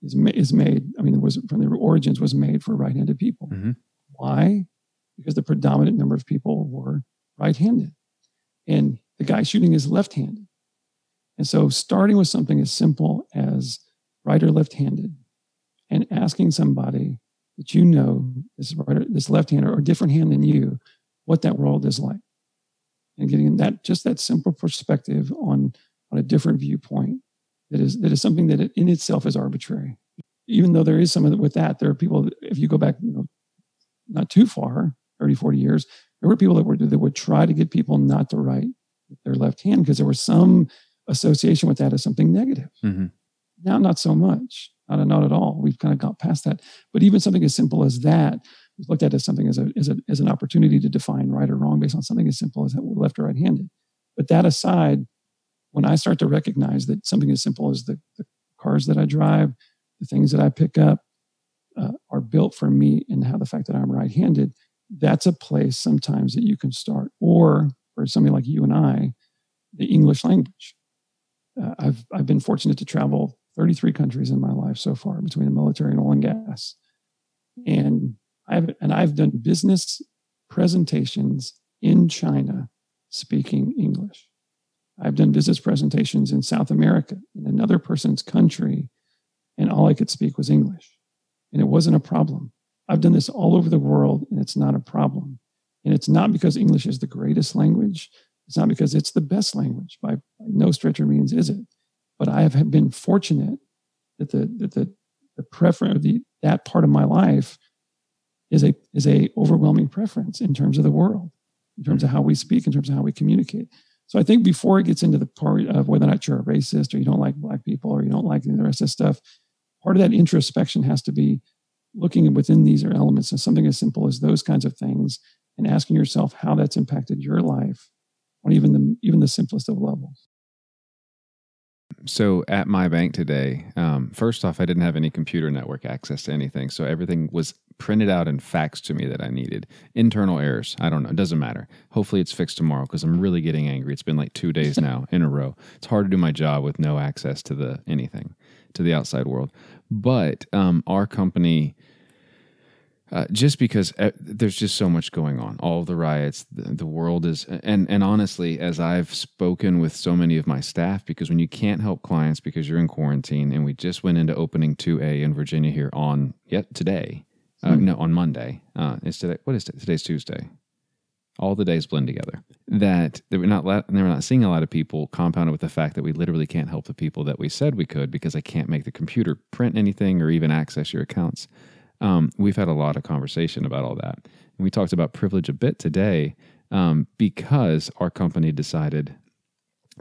is is made. I mean, it was from the origins was made for right-handed people. Mm-hmm. Why? Because the predominant number of people were right-handed, and the guy shooting is left-handed. And so, starting with something as simple as right or left-handed and asking somebody that you know this right, or this left hand or a different hand than you, what that world is like, and getting that just that simple perspective on on a different viewpoint that is that is something that in itself is arbitrary. Even though there is some of it with that, there are people. If you go back, you know, not too far, 30, 40 years, there were people that were that would try to get people not to write with their left hand because there was some association with that as something negative. Mm-hmm. Now, not so much. Not, not at all. We've kind of got past that. But even something as simple as that is looked at as something as, a, as, a, as an opportunity to define right or wrong based on something as simple as left or right handed. But that aside, when I start to recognize that something as simple as the, the cars that I drive, the things that I pick up uh, are built for me and how the fact that I'm right handed, that's a place sometimes that you can start. Or for somebody like you and I, the English language. Uh, I've, I've been fortunate to travel 33 countries in my life so far between the military and oil and gas. And I've and I've done business presentations in China speaking English. I've done business presentations in South America in another person's country, and all I could speak was English. And it wasn't a problem. I've done this all over the world, and it's not a problem. And it's not because English is the greatest language. It's not because it's the best language. By, by no stretch of means is it. But I have been fortunate that the that the the preference the that part of my life is a is a overwhelming preference in terms of the world, in terms of how we speak, in terms of how we communicate. So I think before it gets into the part of whether or not you're a racist or you don't like black people or you don't like the rest of stuff, part of that introspection has to be looking within these elements of something as simple as those kinds of things and asking yourself how that's impacted your life on even the even the simplest of levels. So at my bank today, um, first off, I didn't have any computer network access to anything, so everything was printed out and faxed to me that I needed. Internal errors, I don't know, it doesn't matter. Hopefully, it's fixed tomorrow because I'm really getting angry. It's been like two days *laughs* now in a row. It's hard to do my job with no access to the anything, to the outside world. But um, our company uh, just because uh, there's just so much going on, all the riots, the, the, world is, and and honestly, as I've spoken with so many of my staff, because when you can't help clients because you're in quarantine, and we just went into opening two A in Virginia here on yet today, uh, hmm. no, on Monday. Uh, it's today. What is it? Today's Tuesday. All the days blend together. That they were not they were not seeing a lot of people, compounded with the fact that we literally can't help the people that we said we could because I can't make the computer print anything or even access your accounts. Um, we've had a lot of conversation about all that. And we talked about privilege a bit today um, because our company decided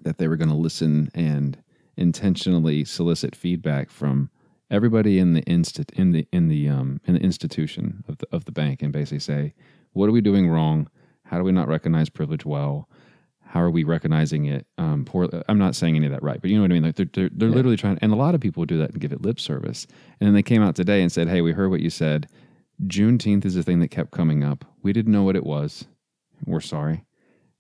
that they were going to listen and intentionally solicit feedback from everybody in the instit in the in the um, in the institution of the of the bank and basically say, what are we doing wrong? How do we not recognize privilege well? how are we recognizing it um, poor i'm not saying any of that right but you know what i mean? Like they're, they're, they're yeah. literally trying and a lot of people do that and give it lip service. And then they came out today and said hey we heard what you said. Juneteenth is a thing that kept coming up. We didn't know what it was. We're sorry.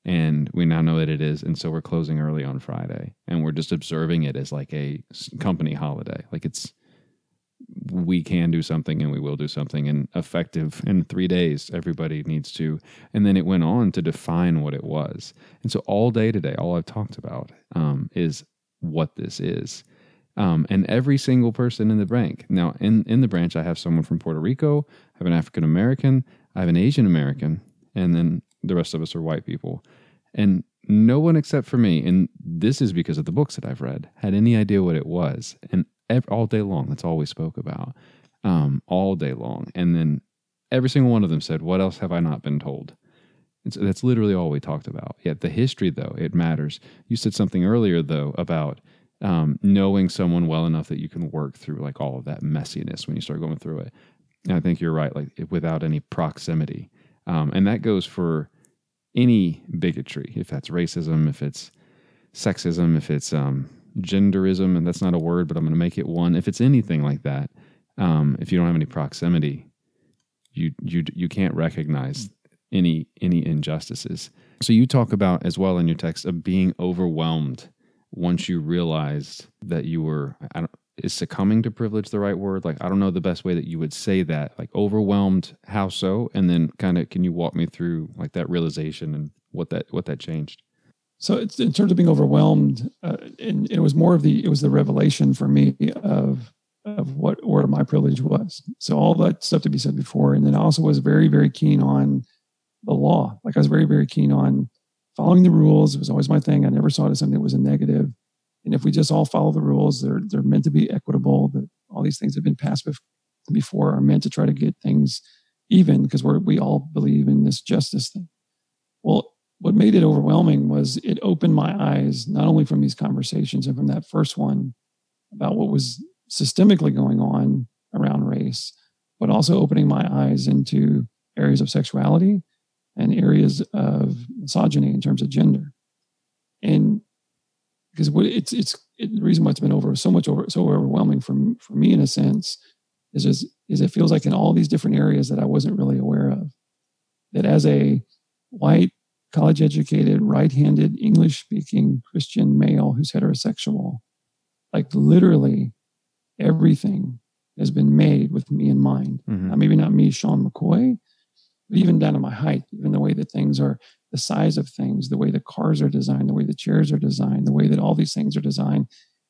And we now know that it is. And so we're closing early on friday. And we're just observing it as like a company holiday. Like it's we can do something and we will do something and effective in three days everybody needs to and then it went on to define what it was. And so all day today all i've talked about um, is what this is. Um, and every single person in the bank now in, in the branch i have someone from puerto rico i have an african american i have an asian american and then the rest of us are white people. And no one except for me and this is because of the books that i've read had any idea what it was. And every, all day long. That's all we spoke about um, all day long. And then every single one of them said, What else have I not been told? And so that's literally all we talked about. Yet the history, though, it matters. You said something earlier, though, about um, knowing someone well enough that you can work through like all of that messiness when you start going through it. And I think you're right, like without any proximity. Um, and that goes for any bigotry, if that's racism, if it's sexism, if it's um, genderism, and that's not a word, but I'm going to make it one. If it's anything like that, um, if you don't have any proximity, you you you can't recognize any any injustices. So you talk about as well in your text of being overwhelmed once you realized that you were I don't is succumbing to privilege the right word? Like I don't know the best way that you would say that. Like overwhelmed, how so? And then kind of can you walk me through like that realization and what that what that changed? So it's, in terms of being overwhelmed, uh, and it was more of the it was the revelation for me of of what where my privilege was. So all that stuff to be said before, and then I also was very very keen on the law. Like I was very very keen on following the rules. It was always my thing. I never saw it as something that was a negative. And if we just all follow the rules, they're they're meant to be equitable. That all these things have been passed before are meant to try to get things even because we we all believe in this justice thing. Well, what made it overwhelming was it opened my eyes not only from these conversations and from that first one about what was systemically going on around race, but also opening my eyes into areas of sexuality and areas of misogyny in terms of gender. And because what it's it's it, the reason why it's been over so much over so overwhelming for for me in a sense is just, is it feels like in all these different areas that I wasn't really aware of that as a white college educated right-handed English speaking Christian male who's heterosexual like literally everything has been made with me in mind. Mm-hmm. Uh, maybe not me, Sean McCoy, but even down to my height, even the way that things are, the size of things, the way the cars are designed, the way the chairs are designed, the way that all these things are designed.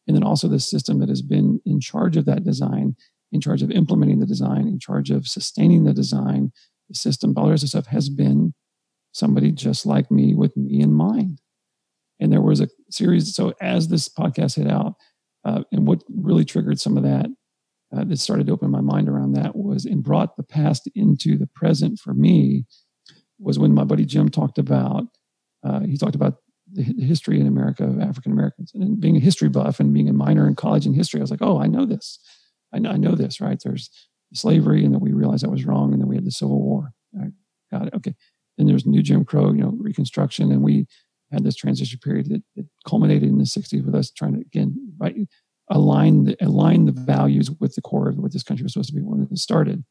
And then also the system that has been in charge of that design, in charge of implementing the design, in charge of sustaining the design, the system, all the rest of stuff has been somebody just like me with me in mind. And there was a series. So as this podcast hit out, uh, and what really triggered some of that uh, that started to open my mind around that was and brought the past into the present for me was when my buddy Jim talked about uh, he talked about the history in America of African Americans and being a history buff and being a minor in college in history. I was like, oh, I know this. I know, I know this, right? There's slavery, and then we realized that was wrong, and then we had the Civil War. I got it. Okay. Then there's new Jim Crow, you know, Reconstruction, and we had this transition period that, that culminated in the 60s with us trying to again right align the align the values with the core of what this country was supposed to be when it started.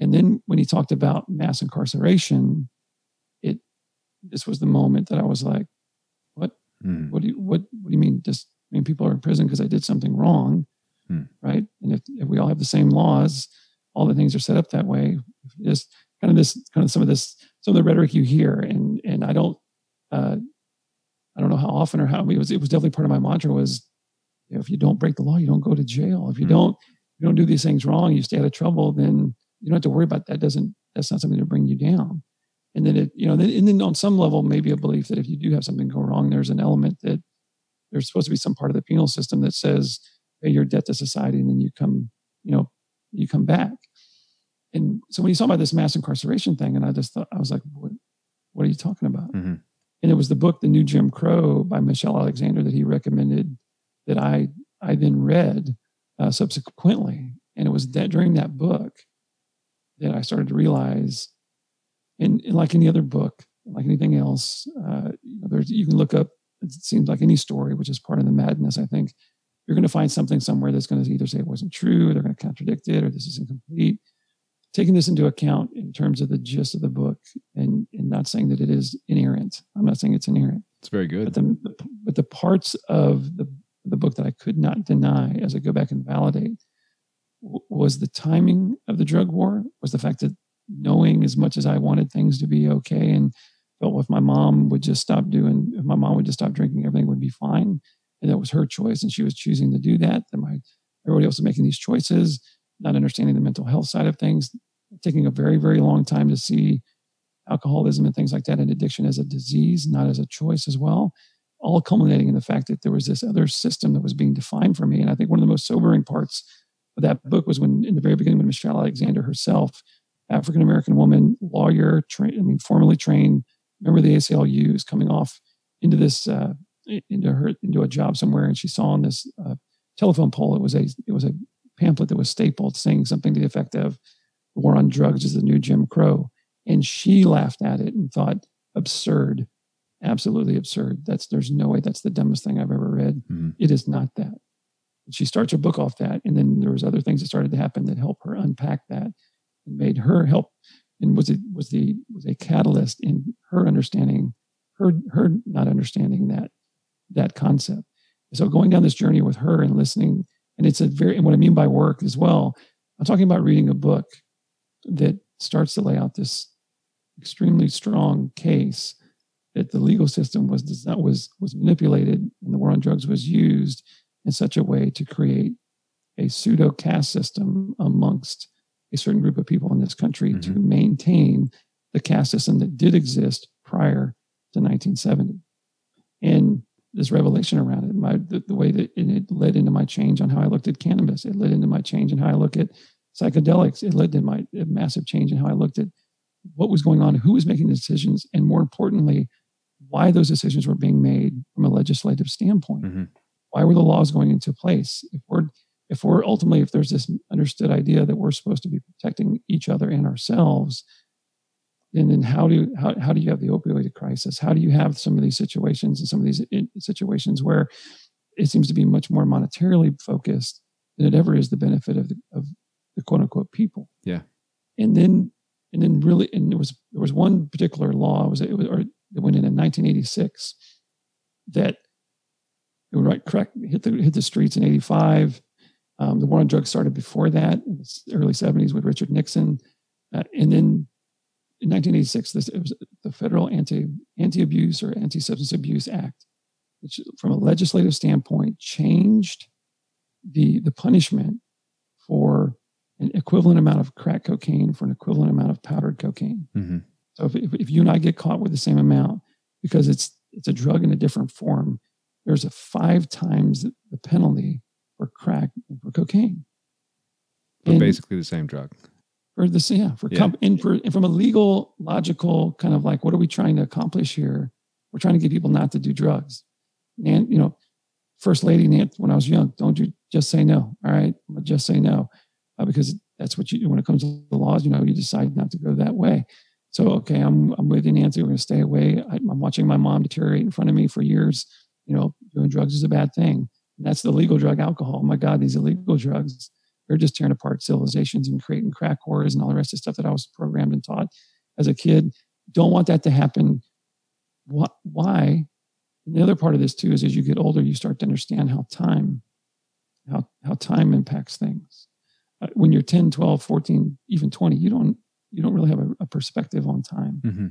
And then when he talked about mass incarceration, it this was the moment that I was like, "What? Hmm. What do you what What do you mean? Just I mean people are in prison because I did something wrong, hmm. right? And if, if we all have the same laws, all the things are set up that way. Just kind of this, kind of some of this, some of the rhetoric you hear, and and I don't, uh, I don't know how often or how it was. It was definitely part of my mantra was, you know, if you don't break the law, you don't go to jail. If you mm-hmm. don't, you don't do these things wrong, you stay out of trouble. Then you don't have to worry about that. Doesn't that's not something to bring you down. And then it, you know, then, and then on some level, maybe a belief that if you do have something go wrong, there's an element that there's supposed to be some part of the penal system that says pay your debt to society, and then you come, you know, you come back. And so when you saw about this mass incarceration thing, and I just thought I was like, what, what are you talking about? Mm-hmm. And it was the book the new jim crow by michelle alexander that he recommended that i i then read uh, subsequently. And it was that during that book that i started to realize and, and like any other book like anything else uh, you know, there's you can look up it seems like any story which is part of the madness i think. You're going to find something somewhere that's going to either say it wasn't true they're going to contradict it or this is incomplete taking this into account in terms of the gist of the book and, and not saying that it is inerrant. I'm not saying it's inerrant. It's very good. But the, but the parts of the, the book that I could not deny as I go back and validate was the timing of the drug war, was the fact that knowing as much as I wanted things to be okay and felt if my mom would just stop doing, if my mom would just stop drinking, everything would be fine. And that was her choice. And she was choosing to do that. Then my, everybody else was making these choices not understanding the mental health side of things, taking a very, very long time to see alcoholism and things like that and addiction as a disease, not as a choice as well, all culminating in the fact that there was this other system that was being defined for me. And I think one of the most sobering parts of that book was when, in the very beginning, when Michelle Alexander herself, African American woman, lawyer, tra- I mean, formally trained, member of the ACLU, is coming off into this, uh, into her, into a job somewhere, and she saw on this uh, telephone pole, it was a, it was a pamphlet that was stapled saying something to the effect of the war on drugs is the new Jim Crow. And she laughed at it and thought, absurd, absolutely absurd. That's there's no way that's the dumbest thing I've ever read. Mm-hmm. It is not that. She starts her book off that, and then there was other things that started to happen that helped her unpack that and made her help and was it was the was a catalyst in her understanding her her not understanding that that concept. So going down this journey with her and listening and it's a very, and what I mean by work as well, I'm talking about reading a book that starts to lay out this extremely strong case that the legal system was that was was manipulated and the war on drugs was used in such a way to create a pseudo caste system amongst a certain group of people in this country mm-hmm. to maintain the caste system that did exist prior to 1970. And this revelation around it, my the, the way that it, it, led into my change on how I looked at cannabis. It led into my change in how I look at psychedelics. It led to my massive change in how I looked at what was going on, who was making the decisions, and more importantly, why those decisions were being made from a legislative standpoint. Mm-hmm. Why were the laws going into place? If we're if we're ultimately if there's this understood idea that we're supposed to be protecting each other and ourselves, and then how do how, how do you have the opioid crisis? How do you have some of these situations and some of these situations where it seems to be much more monetarily focused than it ever is the benefit of the, of the quote unquote people. Yeah. And then and then really and there was there was one particular law was it was or it went in in 1986 that it would right correct hit the hit the streets in 85 um, the war on drugs started before that in the early 70s with richard nixon uh, and then in 1986 this it was the federal anti anti abuse or anti substance abuse act which from a legislative standpoint changed the the punishment for an equivalent amount of crack cocaine for an equivalent amount of powdered cocaine. Mm-hmm. So if, if, you and I get caught with the same amount because it's it's a drug in a different form, there's a five times the penalty for crack and for cocaine. But and basically the same drug. For the yeah for yeah. Comp, and for and from a legal logical kind of like what are we trying to accomplish here? We're trying to get people not to do drugs. And you know, First Lady when I was young, don't you just say no. All right, just say no uh, because that's what you when it comes to the laws. You know, you decide not to go that way. So okay, I'm I'm with you, Nancy. We're going to stay away. I, I'm watching my mom deteriorate in front of me for years. You know, doing drugs is a bad thing. And that's the legal drug, alcohol. Oh my God, these illegal drugs. They're just tearing apart civilizations and creating crack wars and all the rest of stuff that I was programmed and taught as a kid. Don't want that to happen. What, why? And the other part of this too is as you get older, you start to understand how time, how how time impacts things. When you're 10 12 14 even 20 you don't you don't really have a, a perspective on time. Mm-hmm.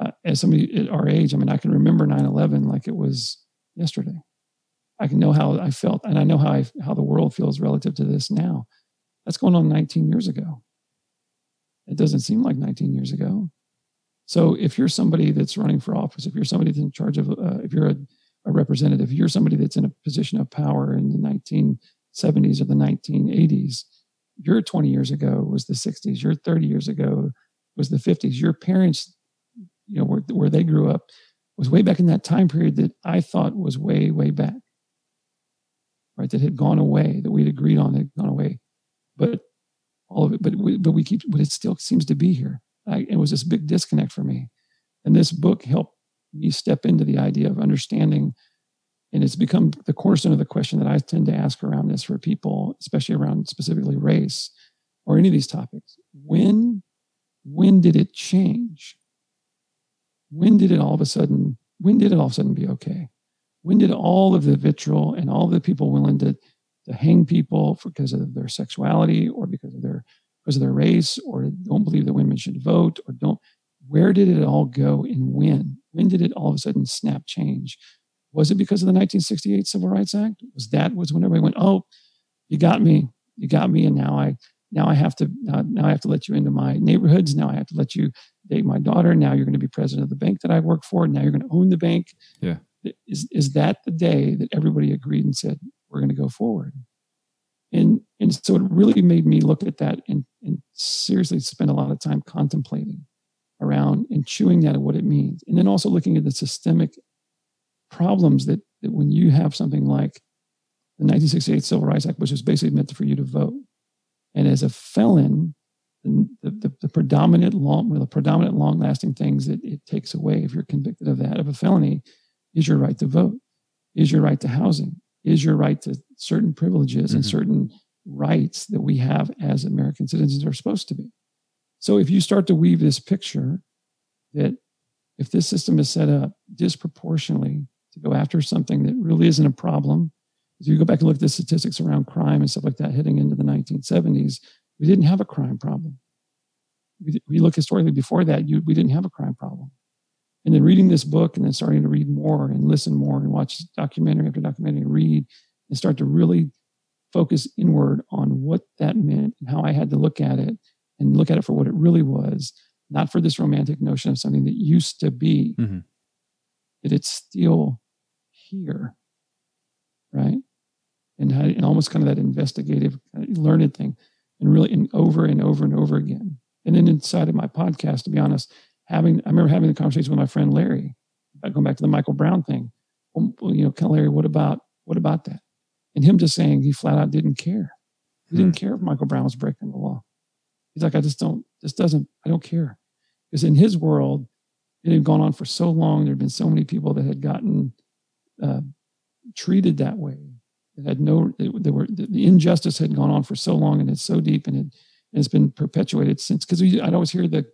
uh, as somebody at our age i mean i can remember 9-11 like it was yesterday. I can know how i felt and i know how I, how the world feels relative to this now. That's going on 19 years ago. It doesn't seem like 19 years ago. So if you're somebody that's running for office if you're somebody that's in charge of uh, if you're a, a representative you're somebody that's in a position of power in the 1970s or the 1980s your 20 years ago was the 60s your 30 years ago was the 50s your parents you know where, where they grew up was way back in that time period that i thought was way way back. Right? That had gone away that we'd agreed on had gone away. But all of it but we, but we keep but it still seems to be here. I, it was this big disconnect for me. And this book helped me step into the idea of understanding and it's become the cornerstone of the question that I tend to ask around this for people, especially around specifically race or any of these topics. When, when did it change? When did it all of a sudden, when did it all of a sudden be okay? When did all of the vitriol and all of the people willing to, to hang people because of their sexuality or because of their because of their race or don't believe that women should vote or don't where did it all go and when when did it all of a sudden snap change was it because of the 1968 Civil Rights Act? Was that was when everybody went, "Oh, you got me, you got me," and now I now I have to now, now I have to let you into my neighborhoods. Now I have to let you date my daughter. Now you're going to be president of the bank that I work for. Now you're going to own the bank. Yeah. Is is that the day that everybody agreed and said we're going to go forward? And and so it really made me look at that and, and seriously spend a lot of time contemplating around and chewing that at what it means. And then also looking at the systemic problems that, that when you have something like the 1968 Civil Rights Act, which was basically meant for you to vote, and as a felon, the, the, the predominant long, well, the predominant long-lasting things that it takes away if you're convicted of that of a felony is your right to vote, is your right to housing, is your right to certain privileges mm-hmm. and certain rights that we have as American citizens are supposed to be. So if you start to weave this picture that if this system is set up disproportionately to go after something that really isn't a problem. If you go back and look at the statistics around crime and stuff like that heading into the 1970s, we didn't have a crime problem. We, we look historically before that, you, we didn't have a crime problem. And then reading this book and then starting to read more and listen more and watch documentary after documentary and read and start to really focus inward on what that meant and how I had to look at it and look at it for what it really was, not for this romantic notion of something that used to be, mm-hmm. that it's still here, right? And, how, and almost kind of that investigative, kind of learned thing, and really and over and over and over again. And then inside of my podcast, to be honest, having I remember having the conversation with my friend Larry, about going back to the Michael Brown thing. Well, you know, kind of Larry, what about what about that? And him just saying he flat out didn't care. He didn't hmm. care if Michael Brown was breaking the law. He's like, I just don't, this doesn't, I don't care. Because in his world, it had gone on for so long. There had been so many people that had gotten uh, treated that way. That had no, they were, the injustice had gone on for so long and it's so deep and, it, it's been perpetuated since. Because I'd always hear the,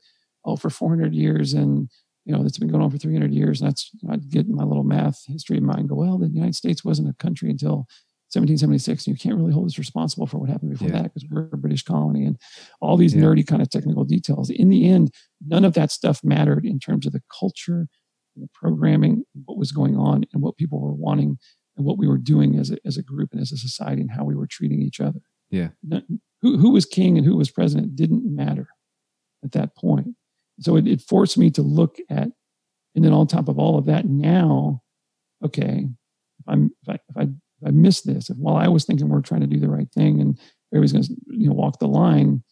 oh, for 400 years and, you know, that's been going on for 300 years. And that's, I'd get my little math history of mind go, well, the United States wasn't a country until 1776. And you can't really hold us responsible for what happened before yeah. that because we're a British colony and all these yeah. nerdy kind of technical details. In the end, none of that stuff mattered in terms of the culture, the programming, what was going on, and what people were wanting, and what we were doing as a, as a group and as a society, and how we were treating each other. Yeah. Who, who was king and who was president didn't matter at that point. So it, it forced me to look at, and then on top of all of that, now, okay, if I'm if I, if I I missed this. If while I was thinking we're trying to do the right thing and everybody's going to you know walk the line,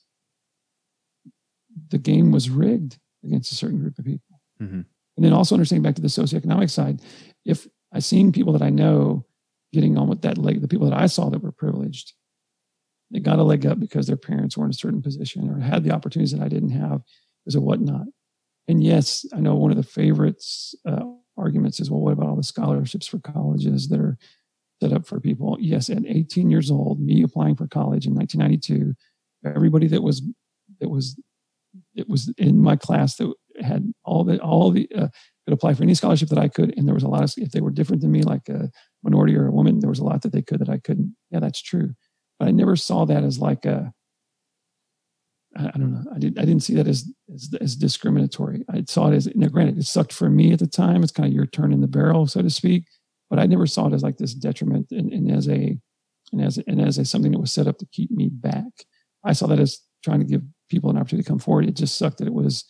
the game was rigged against a certain group of people. Mm-hmm. And then also understanding back to the socioeconomic side, if I seen people that I know getting on with that leg, the people that I saw that were privileged, they got a leg up because their parents were in a certain position or had the opportunities that I didn't have because a whatnot. And yes, I know one of the favorites uh, arguments is, well, what about all the scholarships for colleges that are set up for people. Yes, at 18 years old, me applying for college in 1992, everybody that was that was it was in my class that had all the all the uh, could apply for any scholarship that I could, and there was a lot of if they were different than me, like a minority or a woman, there was a lot that they could that I couldn't. Yeah, that's true, but I never saw that as like a I don't know. I didn't. I didn't see that as, as, as discriminatory. I saw it as. Now, granted, it sucked for me at the time. It's kind of your turn in the barrel, so to speak but I never saw it as like this detriment and, and as a and as and as a something that was set up to keep me back. I saw that as trying to give people an opportunity to come forward. It just sucked that it was.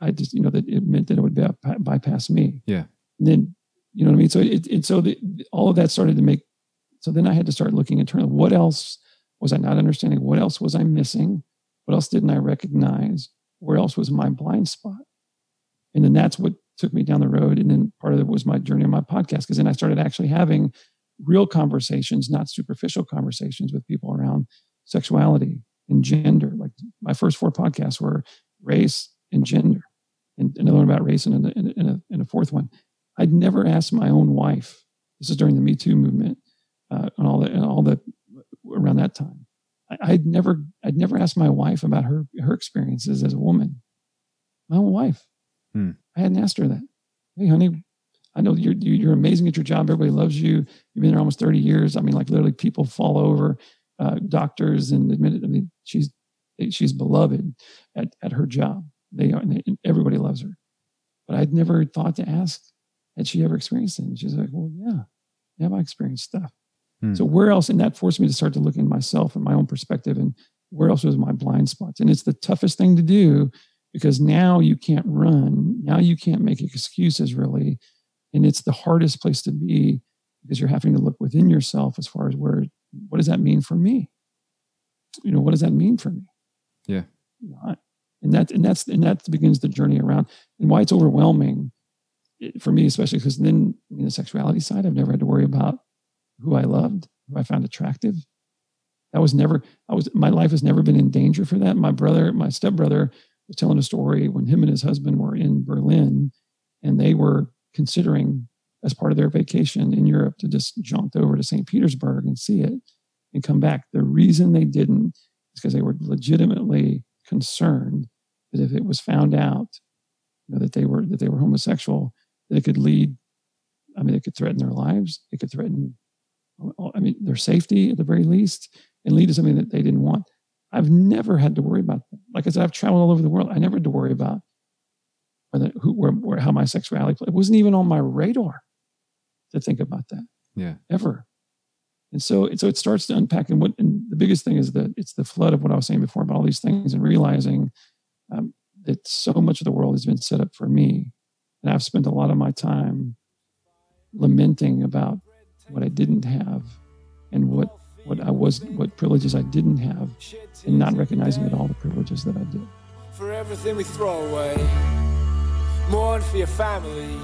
I just you know that it meant that it would be, uh, bypass me. Yeah. And then you know what I mean. So it and so the, all of that started to make. So then I had to start looking internally. What else was I not understanding? What else was I missing? What else didn't I recognize? Where else was my blind spot? And then that's what took me down the road. And then part of it was my journey on my podcast, because then I started actually having real conversations, not superficial conversations with people around sexuality and gender. Like my first four podcasts were race and gender, and another one about race, and a, and a, and a fourth one. I'd never asked my own wife. This is during the Me Too movement uh, and all the and all the around that time. I, would never I'd never asked my wife about her her experiences as a woman. My own wife. Hmm. I hadn't asked her that. Hey, honey, I know you're you're amazing at your job. Everybody loves you. You've been there almost 30 years. I mean, like literally, people fall over. Uh, doctors and admitted. I mean, she's she's beloved at, at her job. They are, everybody loves her. But I'd never thought to ask, had she ever experienced it? And she's like, well, yeah, yeah, I experienced stuff. Hmm. So where else? And that forced me to start to look in myself and my own perspective and where else was my blind spots. And it's the toughest thing to do because now you can't run. Now you can't make excuses really. And it's the hardest place to be because you're having to look within yourself as far as where, what does that mean for me? You know, what does that mean for me? Yeah. And that, and that's, and that begins the journey around and why it's overwhelming eh, for me, especially because then in the sexuality side, I've never had to worry about who I loved, who I found attractive. That was never, I was, my life has never been in danger for that. My brother, my stepbrother was telling a story when him and his husband were in Berlin and they were considering as part of their vacation in Europe to just jaunt over to St. Petersburg and see it and come back. The reason they didn't is because they were legitimately concerned that if it was found out you know, that they were that they were homosexual, that it could lead. I mean, it could threaten their lives. It could threaten, I mean, their safety at the very least, and lead to something that they didn't want. I've never had to worry about that. Like I said, I've traveled all over the world. I never had to worry about whether who, where, where how my sexuality. It wasn't even on my radar to think about that. Yeah, ever. And so, so it starts to unpack. And what, and the biggest thing is that it's the flood of what I was saying before about all these things and realizing um, that so much of the world has been set up for me. And I've spent a lot of my time lamenting about what I didn't have and what what I was what privileges I didn't have and not recognizing at all the privileges that I did. For everything we throw away. Mourn for your families.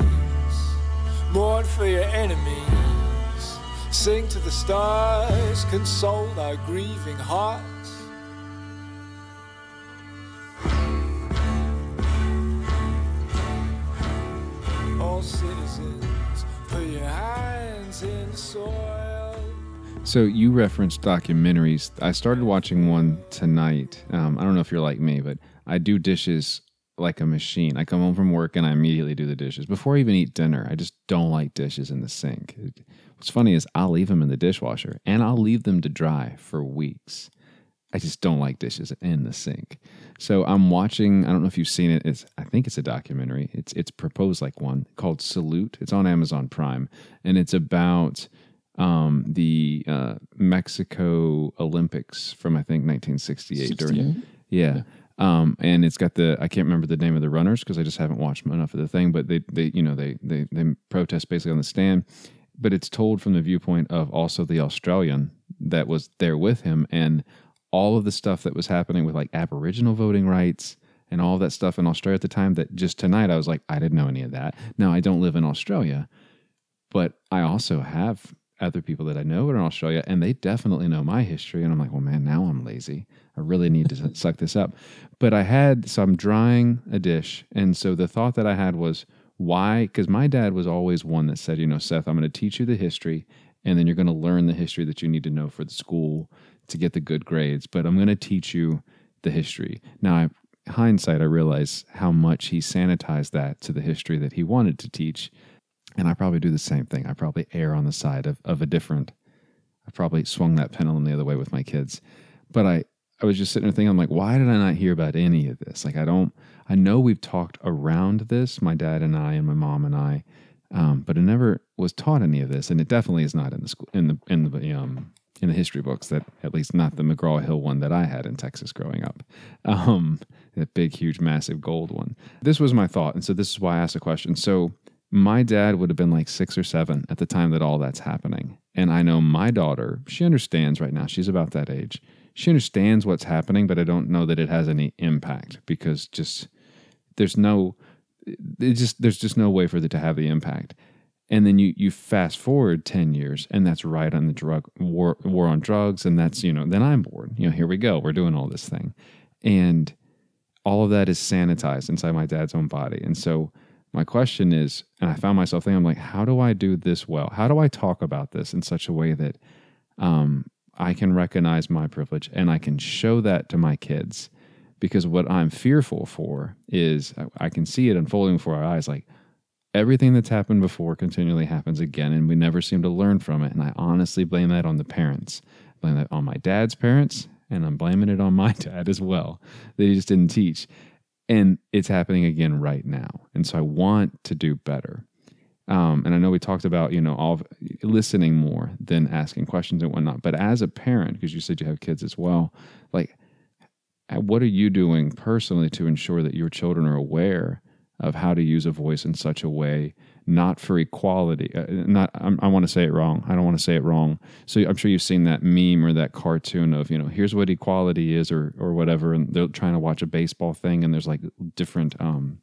Mourn for your enemies. Sing to the stars, console our grieving hearts. So you referenced documentaries. I started watching one tonight. Um, I don't know if you're like me, but I do dishes like a machine. I come home from work and I immediately do the dishes before I even eat dinner. I just don't like dishes in the sink. What's funny is I'll leave them in the dishwasher and I'll leave them to dry for weeks. I just don't like dishes in the sink. So I'm watching. I don't know if you've seen it. It's I think it's a documentary. It's it's proposed like one called Salute. It's on Amazon Prime, and it's about um, the uh, Mexico Olympics from I think 1968. 68? During yeah. Um, and it's got the I can't remember the name of the runners because I just haven't watched enough of the thing. But they they you know they they they protest basically on the stand, but it's told from the viewpoint of also the Australian that was there with him and all of the stuff that was happening with like Aboriginal voting rights and all that stuff in Australia at the time. That just tonight I was like I didn't know any of that. Now I don't live in Australia, but I also have other people that I know are in Australia, and they definitely know my history. And I'm like, well, man, now I'm lazy. I really need to *laughs* suck this up. But I had, so I'm drying a dish. And so the thought that I had was, why? Because my dad was always one that said, you know, Seth, I'm going to teach you the history, and then you're going to learn the history that you need to know for the school to get the good grades. But I'm going to teach you the history. Now, I, hindsight, I realize how much he sanitized that to the history that he wanted to teach and I probably do the same thing. I probably err on the side of, of a different, I probably swung that pendulum the other way with my kids. But I, I was just sitting there thinking, I'm like, why did I not hear about any of this? Like, I don't, I know we've talked around this, my dad and I, and my mom and I, um, but it never was taught any of this. And it definitely is not in the school, in the, in the, um, in the history books that at least not the McGraw Hill one that I had in Texas growing up. Um, that big, huge, massive gold one. This was my thought. And so this is why I asked the question. So, my dad would have been like six or seven at the time that all that's happening. And I know my daughter, she understands right now, she's about that age. She understands what's happening, but I don't know that it has any impact because just there's no, it just, there's just no way for it to have the impact. And then you, you fast forward 10 years and that's right on the drug war, war on drugs. And that's, you know, then I'm bored. You know, here we go. We're doing all this thing. And all of that is sanitized inside my dad's own body. And so, my question is, and I found myself thinking, I'm like, how do I do this well? How do I talk about this in such a way that um, I can recognize my privilege and I can show that to my kids? Because what I'm fearful for is I can see it unfolding before our eyes. Like everything that's happened before continually happens again, and we never seem to learn from it. And I honestly blame that on the parents. I blame that on my dad's parents, and I'm blaming it on *laughs* my dad as well that he just didn't teach and it's happening again right now and so i want to do better um, and i know we talked about you know all of, listening more than asking questions and whatnot but as a parent because you said you have kids as well like what are you doing personally to ensure that your children are aware of how to use a voice in such a way not for equality. Uh, not I'm, i want to say it wrong. I don't want to say it wrong. So I'm sure you've seen that meme or that cartoon of you know here's what equality is or or whatever, and they're trying to watch a baseball thing, and there's like different. um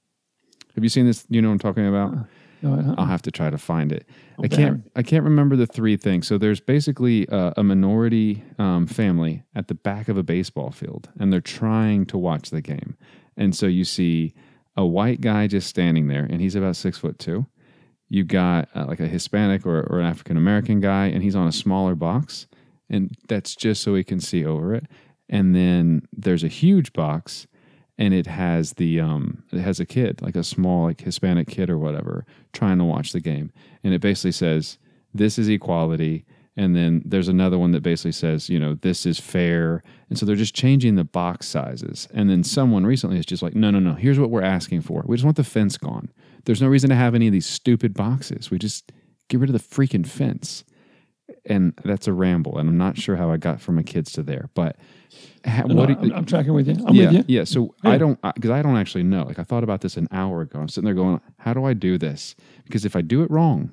Have you seen this? You know what I'm talking about? Uh, no, I'll have to try to find it. Oh, I can't. I can't remember the three things. So there's basically a, a minority um, family at the back of a baseball field, and they're trying to watch the game. And so you see a white guy just standing there, and he's about six foot two you got uh, like a Hispanic or, or an African American guy, and he's on a smaller box, and that's just so he can see over it. And then there's a huge box, and it has the um, it has a kid, like a small like Hispanic kid or whatever, trying to watch the game, and it basically says this is equality. And then there's another one that basically says, you know, this is fair. And so they're just changing the box sizes. And then someone recently is just like, no, no, no, here's what we're asking for. We just want the fence gone. There's no reason to have any of these stupid boxes. We just get rid of the freaking fence. and that's a ramble, and I'm not sure how I got from my kids to there, but ha, no, what no, I'm, I'm, tracking with you. I'm yeah, with you. Yeah. So hey. I don't because I don't actually know. Like I thought about this an hour ago. I'm sitting there going, how do I do this? Because if I do it wrong,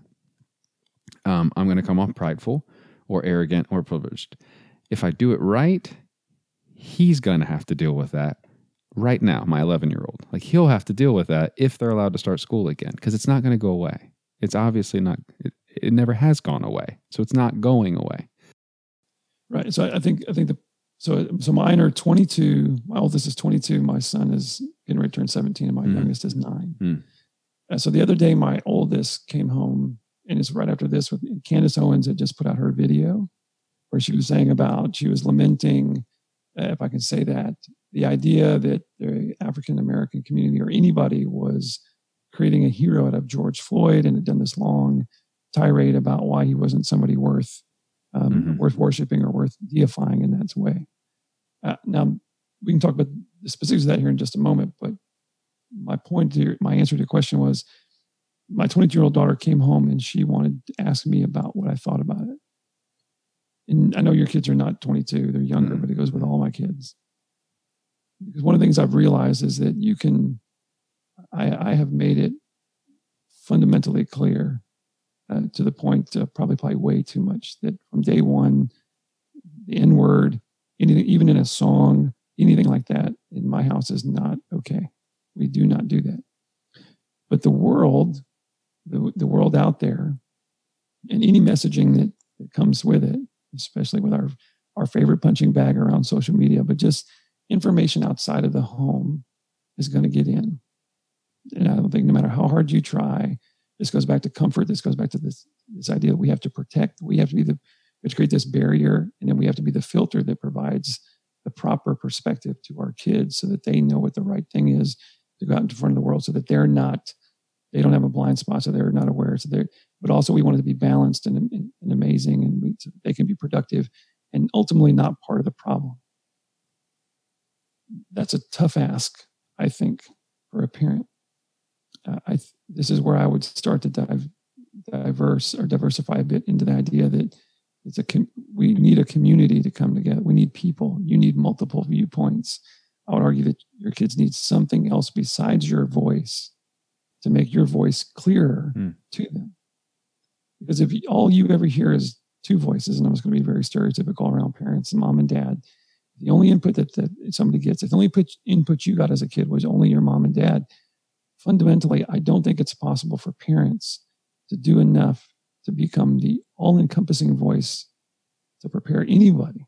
um, I'm going to come off prideful or arrogant or privileged. If I do it right, he's going to have to deal with that right now. My 11 year old, like he'll have to deal with that if they're allowed to start school again because it's not going to go away. It's obviously not. It, it never has gone away, so it's not going away. Right. So I think I think the so so mine are 22. My oldest is 22. My son is getting ready to turn 17, and my mm. youngest is nine. Mm. Uh, so the other day, my oldest came home, and it's right after this with Candace Owens had just put out her video where she was saying about she was lamenting, uh, if I can say that, the idea that the African American community or anybody was creating a hero out of George Floyd and had done this long tirade about why he wasn't somebody worth um, mm-hmm. worth worshiping or worth deifying in that way. Uh, now we can talk about the specifics of that here in just a moment, but my point to my answer to the question was my 22 year old daughter came home and she wanted to ask me about what I thought about it. And I know your kids are not 22, they're younger, mm-hmm. but it goes with all my kids. Because one of the things I've realized is that you can, I, I have made it fundamentally clear uh, to the point uh, probably probably way too much that from day one, the N word, anything, even in a song, anything like that in my house is not okay. We do not do that. But the world, the, the world out there, and any messaging that, that comes with it, especially with our, our favorite punching bag around social media, but just information outside of the home is going to get in. And I don't think no matter how hard you try, this goes back to comfort. This goes back to this, this idea that we have to protect. We have to be the, we create this barrier, and then we have to be the filter that provides the proper perspective to our kids so that they know what the right thing is to go out in front of the world so that they're not they don't have a blind spot so they're not aware. So they're but also we want it to be balanced and, and, and amazing and we, so they can be productive and ultimately not part of the problem. That's a tough ask i think for a parent. Uh, i this is where i would start to dive diverse or diversify a bit into the idea that it's a we need a community to come together. We need people. You need multiple viewpoints. I would argue that your kids need something else besides your voice to make your voice clearer mm. to them because if all you ever hear is two voices and i was going to be very stereotypical around parents and mom and dad the only input that, that somebody gets if the only put, input you got as a kid was only your mom and dad fundamentally i don't think it's possible for parents to do enough to become the all encompassing voice to prepare anybody,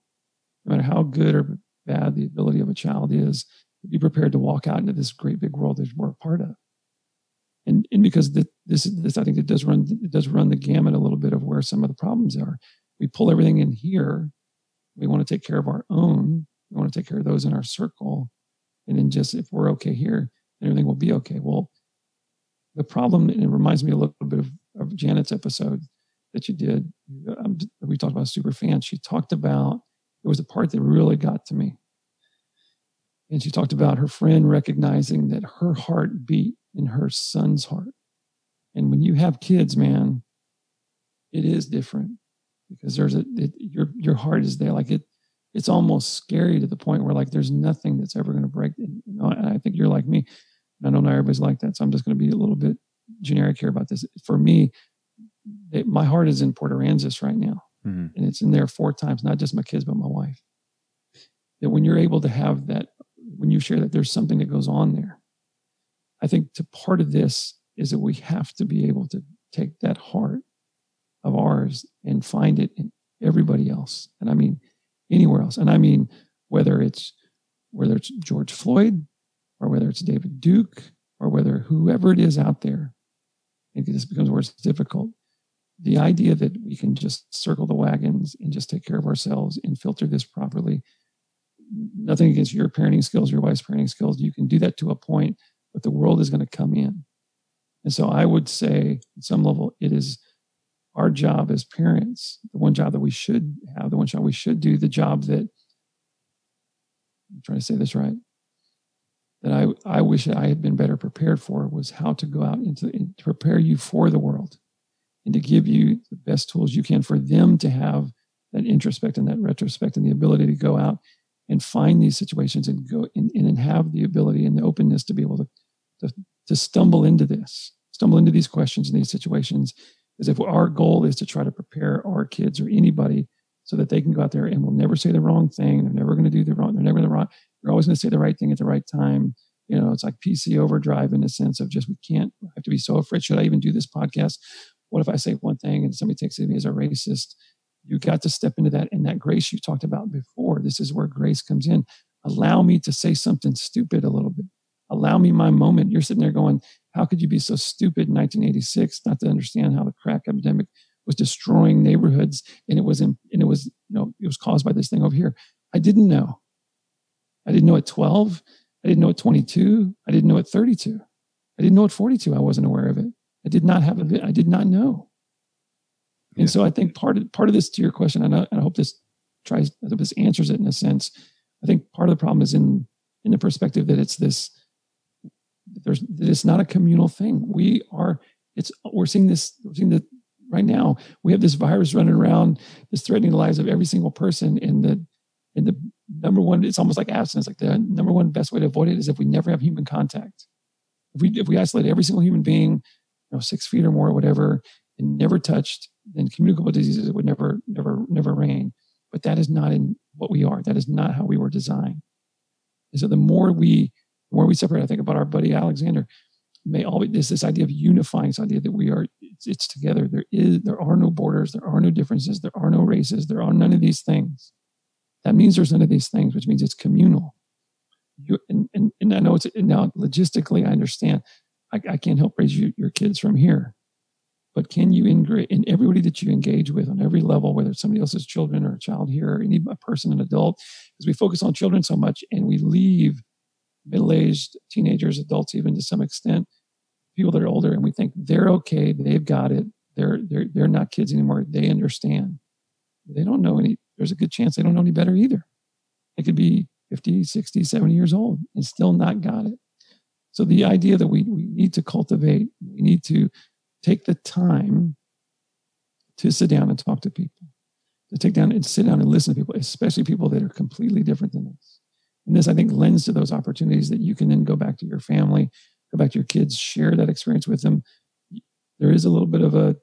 no matter how good or bad the ability of a child is, to be prepared to walk out into this great big world that we're a part of. And, and because the, this, this, I think it does run, it does run the gamut a little bit of where some of the problems are. We pull everything in here. We want to take care of our own. We want to take care of those in our circle. And then just if we're okay here, everything will be okay. Well, the problem, and it reminds me a little bit of of Janet's episode that you did, um, we talked about super fans. She talked about it was a part that really got to me. And she talked about her friend recognizing that her heart beat in her son's heart. And when you have kids, man, it is different because there's a it, your your heart is there. Like it, it's almost scary to the point where like there's nothing that's ever going to break. You know, I think you're like me. I don't know everybody's like that, so I'm just going to be a little bit generic here about this. For me, it, my heart is in Port Aransas right now, mm-hmm. and it's in there four times, not just my kids, but my wife. That when you're able to have that, when you share that there's something that goes on there, I think to part of this is that we have to be able to take that heart of ours and find it in everybody else. And I mean anywhere else. And I mean whether it's whether it's George Floyd or whether it's David Duke or whether whoever it is out there maybe this becomes where it's difficult. The idea that we can just circle the wagons and just take care of ourselves and filter this properly. Nothing against your parenting skills, your wife's parenting skills. You can do that to a point, but the world is going to come in. And so I would say, at some level, it is our job as parents, the one job that we should have, the one job we should do, the job that I'm trying to say this right that I, I wish I had been better prepared for was how to go out into to prepare you for the world and to give you the best tools you can for them to have that introspect and that retrospect and the ability to go out and find these situations and go in, and have the ability and the openness to be able to, to, to stumble into this, stumble into these questions and these situations. As if our goal is to try to prepare our kids or anybody so that they can go out there and will never say the wrong thing. They're never going to do the wrong. They're never to wrong. They're always going to say the right thing at the right time. You know, it's like PC overdrive in a sense of just we can't have to be so afraid. Should I even do this podcast? What if I say one thing and somebody takes it me as a racist? You got to step into that and that grace you talked about before. This is where grace comes in. Allow me to say something stupid a little bit. Allow me my moment. You're sitting there going, How could you be so stupid in 1986 not to understand how the crack epidemic was destroying neighborhoods and it was in, and it was, you know, it was caused by this thing over here. I didn't know. I didn't know at 12. I didn't know at 22. I didn't know at 32. I didn't know at 42. I wasn't aware of it. I did not have a I did not know. And yeah. so I think part of part of this to your question, and I, and I hope this tries I hope this answers it in a sense. I think part of the problem is in in the perspective that it's this there's that it's not a communal thing. We are it's we're seeing this we're seeing the right now we have this virus running around that's threatening the lives of every single person in the in the number one it's almost like abstinence like the number one best way to avoid it is if we never have human contact if we if we isolate every single human being you know six feet or more or whatever and never touched then communicable diseases would never never never reign. But that is not in what we are. That is not how we were designed. And so the more we the more we separate i think about our buddy alexander may always there's this idea of unifying this idea that we are it's, it's together. There is there are no borders there are no differences there are no races there are none of these things. That means there's none of these things which means it's communal. You and, and, and i know it's now logistically i understand. I, I can't help raise you, your kids from here but can you integrate in everybody that you engage with on every level whether it's somebody else's children or a child here or any person an adult because we focus on children so much and we leave middle-aged teenagers adults even to some extent people that are older and we think they're okay, they've got it, they're they're they're not kids anymore, they understand. They don't know any, there's a good chance they don't know any better either. They could be 50, 60, 70 years old and still not got it. So the idea that we, we need to cultivate, we need to take the time to sit down and talk to people, to take down and sit down and listen to people, especially people that are completely different than us. And this, I think, lends to those opportunities that you can then go back to your family, go back to your kids, share that experience with them. There is a little bit of a,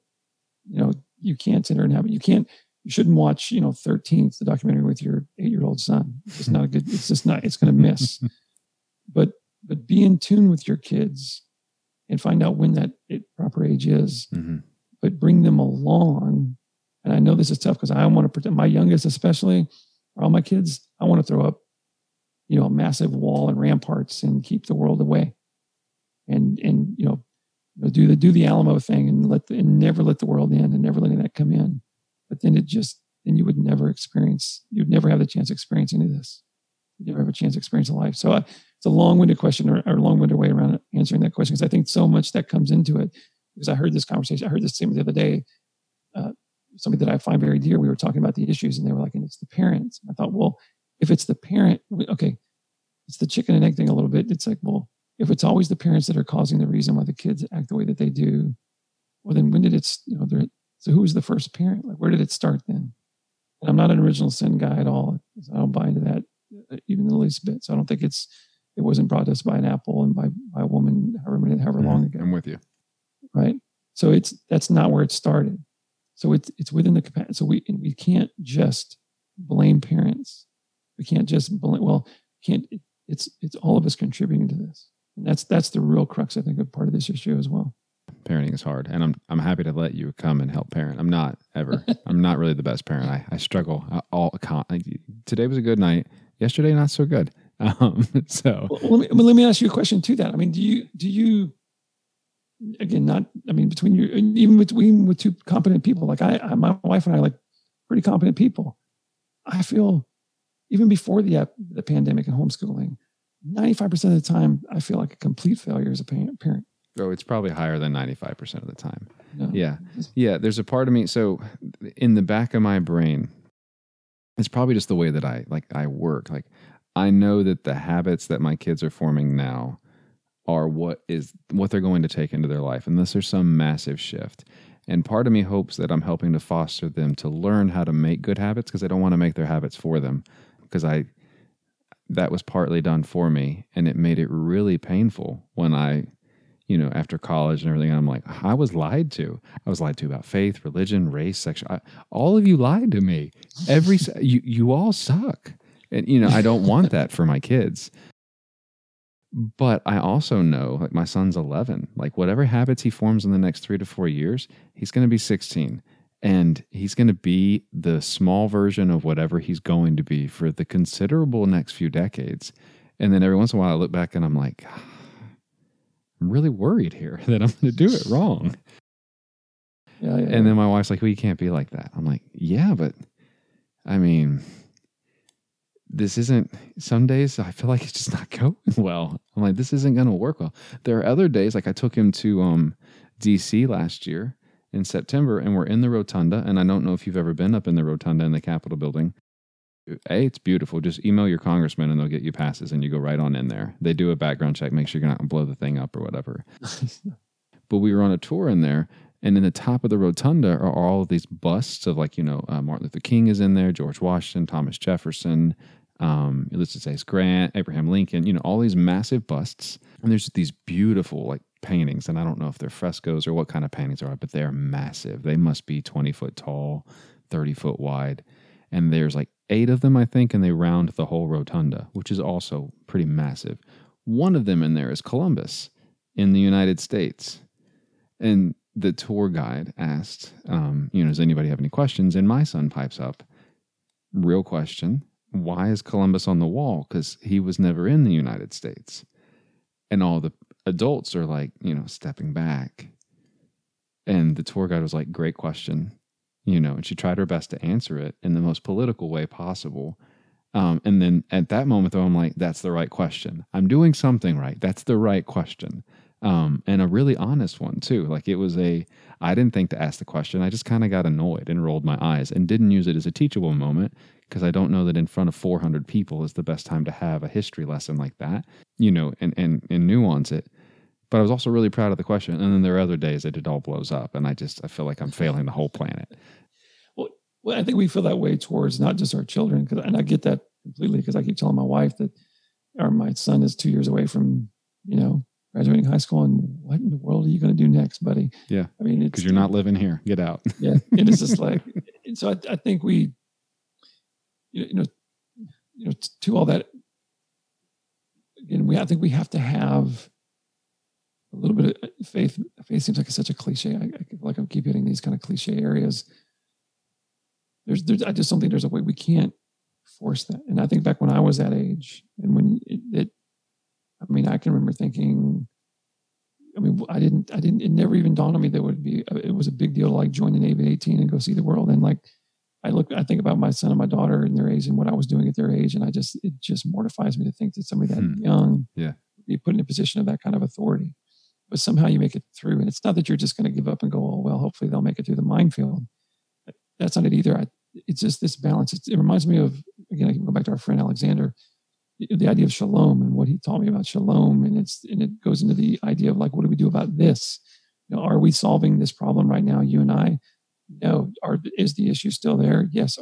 you know, you can't sit there and have it. You can't, you shouldn't watch, you know, 13th, the documentary with your eight year old son. It's not a good, it's just not, it's going to miss. *laughs* but, but be in tune with your kids and find out when that proper age is, mm-hmm. but bring them along. And I know this is tough because I want to protect my youngest, especially, all my kids. I want to throw up, you know, a massive wall and ramparts and keep the world away and and you know do the do the Alamo thing and let the, and never let the world in and never letting that come in. But then it just then you would never experience you'd never have the chance to experience any of this. You'd never have a chance to experience a life. So uh, it's a long-winded question or, or long-winded way around answering that question because I think so much that comes into it. Because I heard this conversation, I heard this same the other day. Uh, somebody that I find very dear. We were talking about the issues, and they were like, "And it's the parents." I thought, well, if it's the parent, okay, it's the chicken and egg thing a little bit. It's like, well, if it's always the parents that are causing the reason why the kids act the way that they do, well, then when did it, you know, so who was the first parent? Like, where did it start then? And I'm not an original sin guy at all. I don't buy into that uh, even the least bit. So I don't think it's, it wasn't brought to us by an apple and by, by a woman however many, however long mm-hmm. ago. I'm with you. Right. So it's, that's not where it started. So it's, it's within the capacity. So we, we can't just blame parents. We can't just blame, well, can't, it's, it's all of us contributing to this. And that's that's the real crux, I think, of part of this issue as well. Parenting is hard, and I'm I'm happy to let you come and help parent. I'm not ever. *laughs* I'm not really the best parent. I, I struggle I, all. Today was a good night. Yesterday, not so good. Um, *laughs* so well, let me let me ask you a question to that. I mean, do you do you again not? I mean, between you even between with two competent people, like I, I my wife and I, like pretty competent people. I feel even before the the pandemic and homeschooling, 95% of the time, I feel like a complete failure as a parent. Oh, it's probably higher than 95% of the time. No. Yeah. Yeah. There's a part of me. So in the back of my brain, it's probably just the way that I like I work. Like I know that the habits that my kids are forming now are what is what they're going to take into their life unless there's some massive shift. And part of me hopes that I'm helping to foster them to learn how to make good habits because I don't want to make their habits for them. Because I, that was partly done for me. And it made it really painful when I, you know, after college and everything, I'm like, I was lied to. I was lied to about faith, religion, race, sexual. I, all of you lied to me. Every, you, you all suck. And, you know, I don't want that for my kids. But I also know, like my son's 11, like whatever habits he forms in the next three to four years, he's going to be 16 and he's going to be the small version of whatever he's going to be for the considerable next few decades. And then every once in a while, I look back and I'm like, I'm really worried here *laughs* that I'm going to do it wrong. Yeah, yeah, And then my wife's like, well, you can't be like that. I'm like, yeah, but I mean, this isn't some days I feel like it's just not going *laughs* well. I'm like, this isn't gonna work well. There are other days, like I took him to um DC last year in September and we're in the rotunda. And I don't know if you've ever been up in the rotunda in the Capitol building. A, it's beautiful. Just email your congressman and they'll get you passes and you go right on in there. They do a background check, make sure you're not gonna blow the thing up or whatever. *laughs* but we were on a tour in there and in the top of the rotunda are all of these busts of like you know uh, martin luther king is in there george washington thomas jefferson um, Ulysses S. Grant, Abraham Lincoln, you know, all these massive busts. And there's these beautiful like paintings. And I don't know if they're frescoes or what kind of paintings are, but they're massive. They must be 20 foot tall, 30 foot wide. And there's like eight of them, I think, and they round the whole rotunda, which is also pretty massive. One of them in there is Columbus in the United States. And the tour guide asked, um, you know, does anybody have any questions? And my son pipes up, real question why is Columbus on the wall? Because he was never in the United States. And all the adults are like, you know, stepping back. And the tour guide was like, great question. You know, and she tried her best to answer it in the most political way possible. Um, and then at that moment, though, I'm like, that's the right question. I'm doing something right. That's the right question. Um, and a really honest one, too. Like it was a, I didn't think to ask the question. I just kind of got annoyed and rolled my eyes and didn't use it as a teachable moment because I don't know that in front of 400 people is the best time to have a history lesson like that, you know, and, and, and nuance it. But I was also really proud of the question. And then there are other days that it all blows up and I just, I feel like I'm failing the whole planet. Well, well I think we feel that way towards not just our children. Cause, and I get that completely because I keep telling my wife that, or my son is two years away from, you know, graduating high school and what in the world are you going to do next, buddy? Yeah. I mean, because you're not living here. Get out. *laughs* yeah. It is just like, *laughs* so I, I think we, you know, you know, to all that, again, we I think we have to have a little bit of uh, faith. Faith seems like such a cliche. I, I feel like I keep hitting these kind of cliche areas. There's, there's, I just don't think there's a way we can't force that. And I think back when I was that age, and when it, it I mean, I can remember thinking, I mean, I didn't, I didn't, it never even dawned on me that would be, it was a big deal to like join the Navy at 18 and go see the world. And like, I look, I think about my son and my daughter and their age and what I was doing at their age, and I just, it just mortifies me to think that somebody that hmm. young, yeah, be put in a position of that kind of authority. But somehow you make it through, and it's not that you're just going to give up and go, oh well, hopefully they'll make it through the minefield. That's not it either. I, it's just this balance. It's, it reminds me of again. I can go back to our friend Alexander, the idea of shalom and what he taught me about shalom, and it's and it goes into the idea of like, what do we do about this? You know, are we solving this problem right now? You and I no, are is the issue still there? Yes.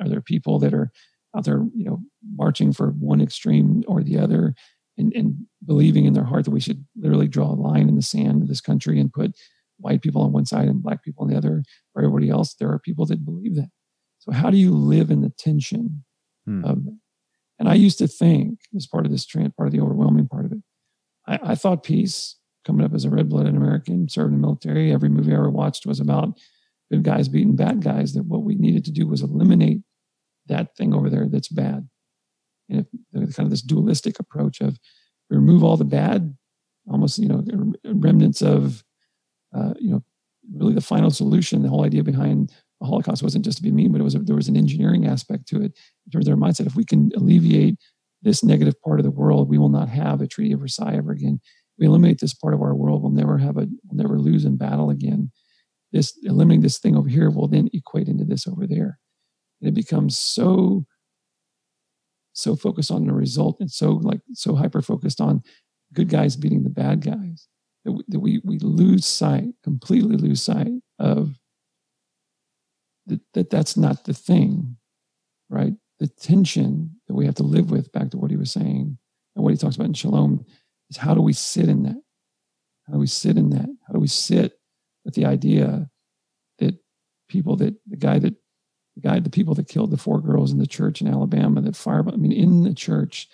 Are there people that are out there, you know, marching for one extreme or the other, and, and believing in their heart that we should literally draw a line in the sand of this country and put white people on one side and black people on the other, for everybody else? There are people that believe that. So how do you live in the tension hmm. of that? And I used to think, as part of this trend, part of the overwhelming part of it, I, I thought peace coming up as a red-blooded American, serving in the military. Every movie I ever watched was about good guys beating bad guys, that what we needed to do was eliminate that thing over there that's bad. And if kind of this dualistic approach of remove all the bad, almost you know remnants of uh, you know really the final solution. The whole idea behind Holocaust wasn't just to be mean, but it was a, there was an engineering aspect to it in terms of their mindset. If we can alleviate this negative part of the world, we will not have a Treaty of Versailles ever again. we eliminate this part of our world, we'll never have a we'll never lose in battle again this eliminating this thing over here will then equate into this over there. And it becomes so so focused on the result and so like so hyper focused on good guys beating the bad guys that we, that we, we lose sight, completely lose sight of that, that that's not the thing, right? The tension that we have to live with, back to what he was saying and what he talks about in Shalom, is how do we sit in that? How do we sit in that? How do we sit with the idea that people that the guy that the guy, the people that killed the four girls in the church in Alabama that fired, I mean, in the church,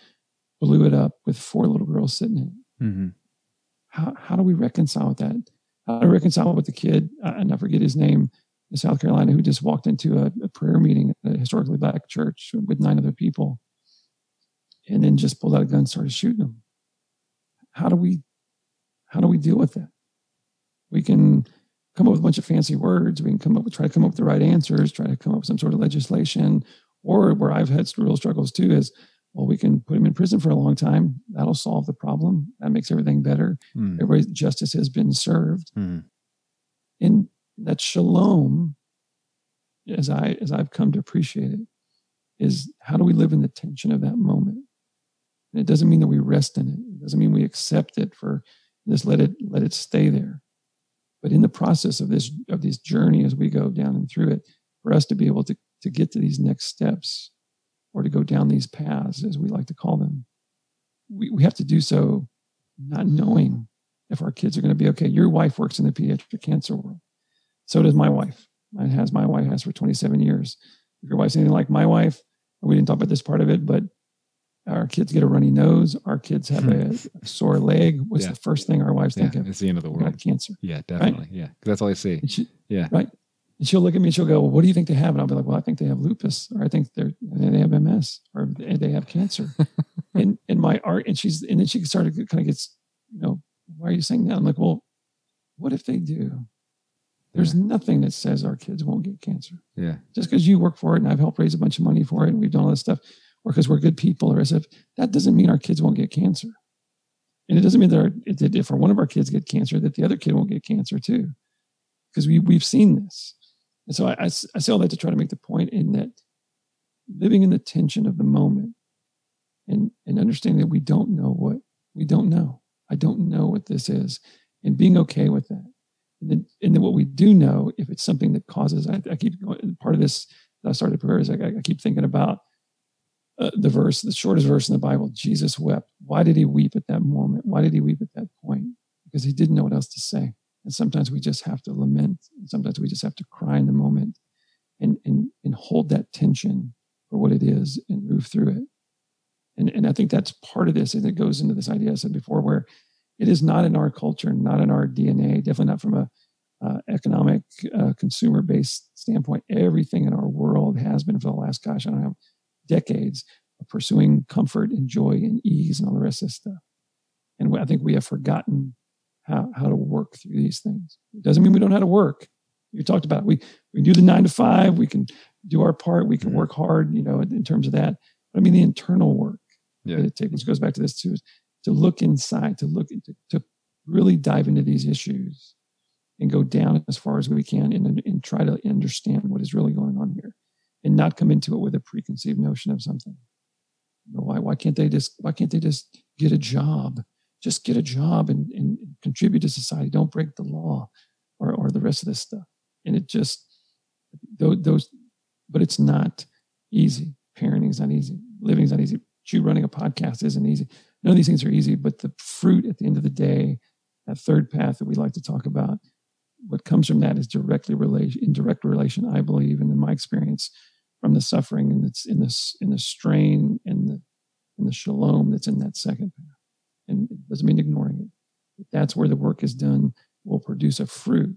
blew it up with four little girls sitting in it. Mm-hmm. How, how do we reconcile with that? How do we reconcile with the kid, and I forget his name, in South Carolina, who just walked into a, a prayer meeting at a historically black church with nine other people and then just pulled out a gun and started shooting them? How do we how do we deal with that? We can come up with a bunch of fancy words. We can come up with try to come up with the right answers, try to come up with some sort of legislation. Or where I've had real struggles too is well, we can put him in prison for a long time. That'll solve the problem. That makes everything better. Mm. Everybody's justice has been served. Mm. And that shalom, as I as I've come to appreciate it, is how do we live in the tension of that moment? And it doesn't mean that we rest in it. It doesn't mean we accept it for just let it let it stay there. But in the process of this of this journey as we go down and through it, for us to be able to to get to these next steps or to go down these paths, as we like to call them, we, we have to do so not knowing if our kids are going to be okay. Your wife works in the pediatric cancer world. So does my wife. Mine has my wife has for 27 years. If your wife's anything like my wife, we didn't talk about this part of it, but our kids get a runny nose. Our kids have a, *laughs* a sore leg. What's Yeah. the first thing our wives Yeah, think of? it's the end of the We got world. cancer. Yeah, definitely. Yeah, because that's all I see. She, Yeah. Right. And she'll look at me and she'll go, well, what do you think they have? And I'll be like, well, I think they have lupus or I think they're, they have MS or they have cancer. *laughs* and, and my art, and she's, and then she started to kind of gets, you know, why are you saying that? I'm like, well, what if they do? There's nothing that says our kids won't get cancer. Yeah. Just because you work for it and I've helped raise a bunch of money for it and we've done all this stuff, or because we're good people or as if that doesn't mean our kids won't get cancer. And it doesn't mean that, our, if one of our kids get cancer, that the other kid won't get cancer too. Because we, we've seen this. And so I I say all that to try to make the point in that living in the tension of the moment and, and understanding that we don't know what we don't know. I don't know what this is and being okay with that. And then, and then what we do know, if it's something that causes, I, I keep going, part of this I started prepare is I, I keep thinking about uh, the verse, the shortest verse in the Bible, Jesus wept. Why did he weep at that moment? Why did he weep at that point? Because he didn't know what else to say. And sometimes we just have to lament. And sometimes we just have to cry in the moment and, and, and hold that tension for what it is and move through it. And, and I think that's part of this. And it goes into this idea I said before, where it is not in our culture, not in our DNA, definitely not from a uh, economic, uh, consumer based standpoint. Everything in our world has been for the last, gosh, I don't know, decades of pursuing comfort and joy and ease and all the rest of this stuff. And I think we have forgotten how, how to work through these things. It doesn't mean we don't know how to work. You talked about it. we we do the nine to five. We can do our part. We can Mhm. work hard. You know, in, in terms of that. But I mean, the internal work Yeah. that it takes, which goes back to this too, is to look inside, to look to really dive into these issues and go down as far as we can and, and try to understand what is really going on here and not come into it with a preconceived notion of something. Why, why can't they just, why can't they just get a job? Just get a job and, and contribute to society. Don't break the law or, or the rest of this stuff. And it just, those, those but it's not easy. Parenting is not easy. Living is not easy. You running a podcast isn't easy. None of these things are easy, but the fruit at the end of the day, that third path that we like to talk about, what comes from that is directly relation, in direct relation, I believe, and in my experience, from the suffering and it's in this in the strain and the and the shalom that's in that second path. And it doesn't mean ignoring it. But that's where the work is done will produce a fruit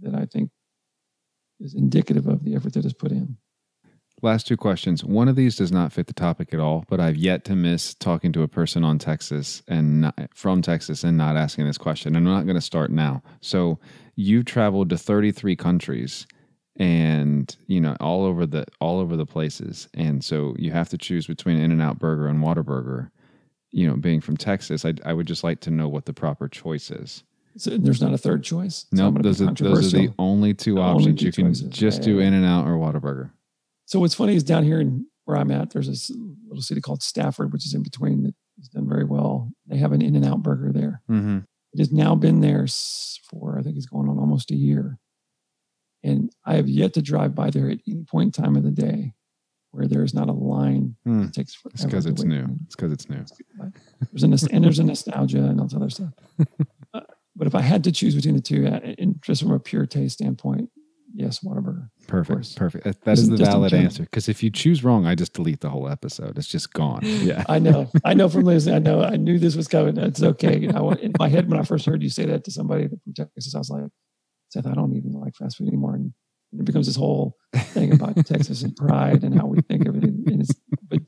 that I think is indicative of the effort that is put in. Last two questions. One of these does not fit the topic at all, but I've yet to miss talking to a person on Texas and not, from Texas and not asking this question. And I'm not going to start now. So you've traveled to 33 countries and you know all over the all over the places and so you have to choose between in and out burger and Whataburger you know being from texas I, I would just like to know what the proper choice is So there's not a third choice. So no I'm those are, those are the only two The only options two you can choices. just Yeah, do yeah. in and out or Whataburger So what's funny is down here in where I'm at, there's this little city called Stafford, which is in between that has done very well. They have an In and Out burger there. mm-hmm. It has now been there for, I think it's going on almost a year. And I have yet to drive by there at any point in time of the day where there is not a line Hmm. that takes forever. It's because to it's new. It's because it's new. There's a, and there's a nostalgia and all this other stuff. *laughs* Uh, but if I had to choose between the two, uh, and just from a pure taste standpoint, yes, Whataburger. Perfect. Perfect. That, that is the valid answer. Because if you choose wrong, I just delete the whole episode. It's just gone. *gasps* Yeah. I know, I know from listening. I know, I knew this was coming. It's okay. I, in my head, when I first heard you say that to somebody from Texas, I was like, Seth, I don't even like fast food anymore. And it becomes this whole thing about *laughs* Texas and pride and how we think everything. And it's, but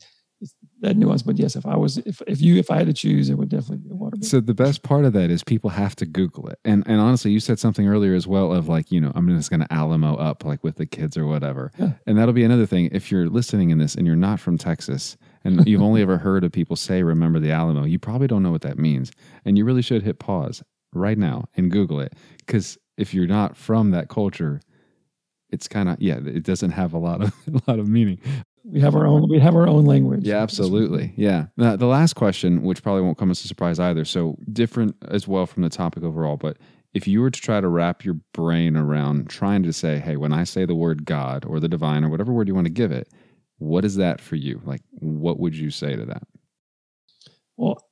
that nuance. But yes, if I was, if if you, if I had to choose, it would definitely be a Whataburger. So the best part of that is people have to Google it. And and honestly, you said something earlier as well of like, you know, I'm just gonna Alamo up like with the kids or whatever. Yeah. And that'll be another thing. If you're listening in this and you're not from Texas and *laughs* you've only ever heard of people say remember the Alamo, you probably don't know what that means. And you really should hit pause right now and Google it. Because if you're not from that culture, it's kind of yeah, it doesn't have a lot of *laughs* a lot of meaning. We have our own, we have our own language. Yeah, absolutely. Yeah. Now, the last question, which probably won't come as a surprise either, so different as well from the topic overall, but if you were to try to wrap your brain around trying to say, hey, when I say the word God or the divine or whatever word you want to give it, what is that for you? Like, what would you say to that? Well,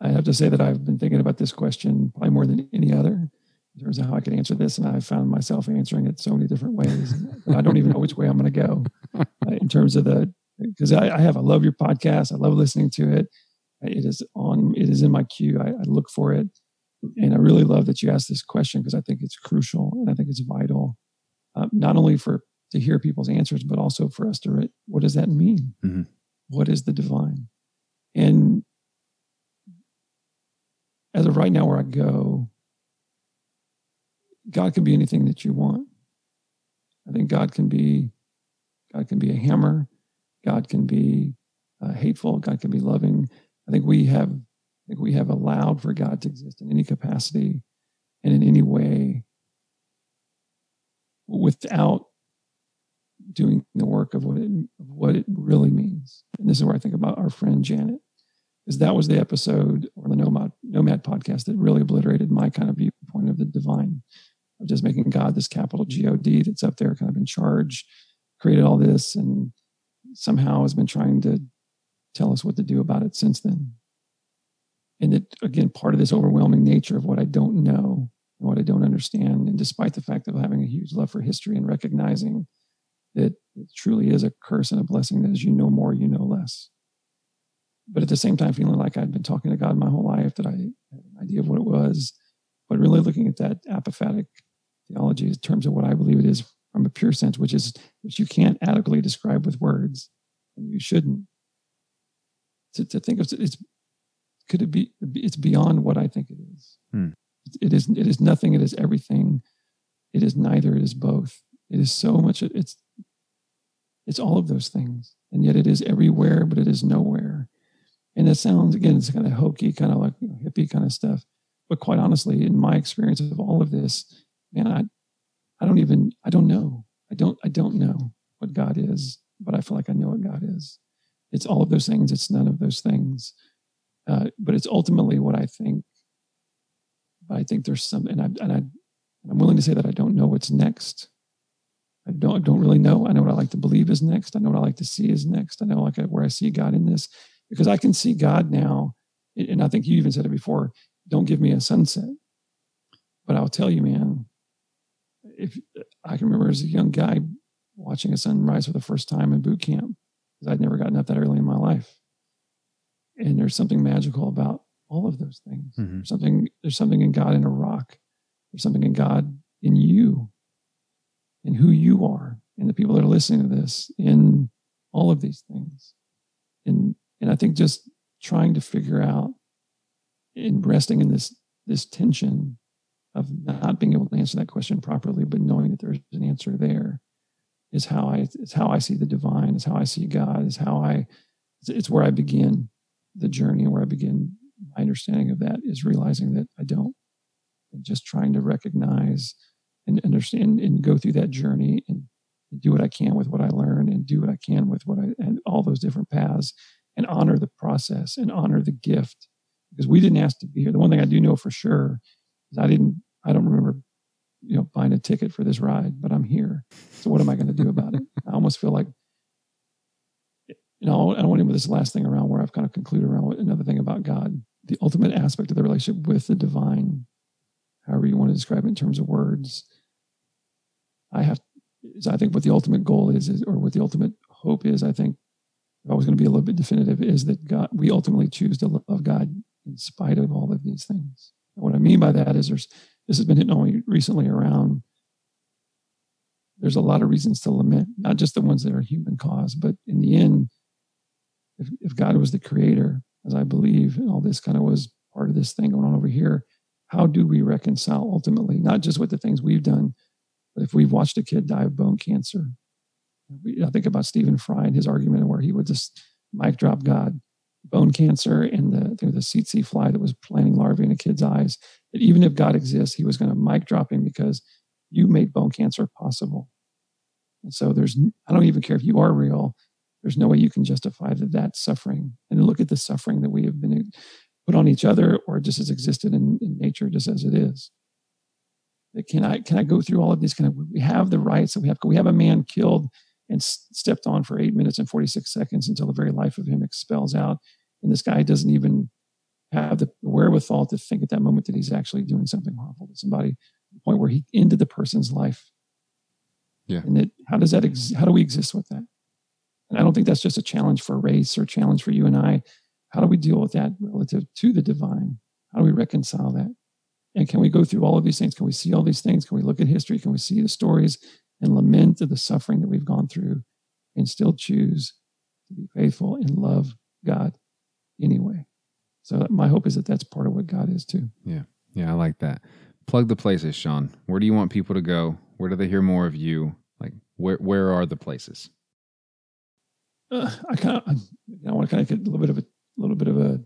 I have to say that I've been thinking about this question probably more than any other in terms of how I could answer this. And I found myself answering it so many different ways. I don't even know which way I'm going to go uh, in terms of the, because I, I have, I love your podcast. I love listening to it. It is on, it is in my queue. I, I look for it. And I really love that you asked this question because I think it's crucial and I think it's vital, uh, not only for to hear people's answers, but also for us to, re- what does that mean? Mhm. What is the divine? And as of right now, where I go, God can be anything that you want. I think God can be, God can be a hammer. God can be uh, hateful. God can be loving. I think we have, I think we have allowed for God to exist in any capacity and in any way without doing the work of what it what it really means. And this is where I think about our friend Janet, because that was the episode or the Nomad Nomad podcast that really obliterated my kind of viewpoint of the divine, of just making God this capital G O D that's up there, kind of in charge, created all this, and somehow has been trying to tell us what to do about it since then. And that again, part of this overwhelming nature of what I don't know and what I don't understand, and despite the fact of having a huge love for history and recognizing that it truly is a curse and a blessing that as you know more, you know less. But at the same time, feeling like I'd been talking to God my whole life, that I had an idea of what it was, but really looking at that apophatic theology in terms of what I believe it is from a pure sense, which is which you can't adequately describe with words, and you shouldn't. To, to think of it's could it be it's beyond what I think it is. Hmm. It is it is nothing. It is everything. It is neither. It is both. It is so much. It's it's all of those things, and yet it is everywhere, but it is nowhere. And it sounds again, it's kind of hokey, kind of like you know, hippie kind of stuff. But quite honestly, in my experience of all of this, man, I I don't even I don't know. I don't I don't know what God is, but I feel like I know what God is. It's all of those things. It's none of those things. Uh, but it's ultimately what I think. But I think there's some, and I and I I'm willing to say that I don't know what's next. I don't I don't really know. I know what I like to believe is next. I know what I like to see is next. I know like where I see God in this because I can see God now. And I think you even said it before. Don't give me a sunset, but I'll tell you, man. If I can remember as a young guy watching a sunrise for the first time in boot camp because I'd never gotten up that early in my life, and there's something magical about all of those things. Mhm. There's something there's something in God in a rock. There's something in God in you, in who you are, and the people that are listening to this, in all of these things. And and I think just trying to figure out in resting in this this tension of not being able to answer that question properly, but knowing that there's an answer there is how I is how I see the divine, is how I see God, is how I it's, where I begin the journey and where I begin my understanding of that is realizing that I don't just trying to recognize and understand and go through that journey and do what I can with what I learn and do what I can with what I and all those different paths and honor the process and honor the gift because we didn't ask to be here. The one thing I do know for sure I didn't, I don't remember, you know, buying a ticket for this ride, but I'm here. So what am I going to do about it? I almost feel like, you know, I don't want to end with this last thing around where I've kind of concluded around what, another thing about God, the ultimate aspect of the relationship with the divine, however you want to describe it in terms of words. I have, is I think what the ultimate goal is, is or what the ultimate hope is, I think, if I was going to be a little bit definitive, is that God, we ultimately choose to love God in spite of all of these things. What I mean by that is there's this has been hitting only recently around there's a lot of reasons to lament, not just the ones that are human caused, but in the end, if, if God was the creator, as I believe, and all this kind of was part of this thing going on over here, how do we reconcile ultimately, not just with the things we've done, but if we've watched a kid die of bone cancer? I think about Stephen Fry and his argument where he would just mic drop God, bone cancer, and the, through the tsetse fly that was planting larvae in a kid's eyes. That even if God exists, he was going to mic drop him because you made bone cancer possible. And so there's, I don't even care if you are real, there's no way you can justify that, that suffering. And look at the suffering that we have been put on each other or just has existed in, in nature just as it is. Can I can I go through all of these? Can I, we have the rights that we have? We have a man killed and stepped on for eight minutes and 46 seconds until the very life of him expels out. And this guy doesn't even have the wherewithal to think at that moment that he's actually doing something harmful to somebody, the point where he ended the person's life. Yeah. And it, how does that, ex- how do we exist with that? And I don't think that's just a challenge for race or challenge for you and I. How do we deal with that relative to the divine? How do we reconcile that? And can we go through all of these things? Can we see all these things? Can we look at history? Can we see the stories and lament the suffering that we've gone through and still choose to be faithful and love God anyway? So my hope is that that's part of what God is too. Yeah. Yeah, I like that. Plug the places, Sean. Where do you want people to go? Where do they hear more of you? Like where where are the places? Uh, I kind of I, I want to kind of get a little bit of a little bit of a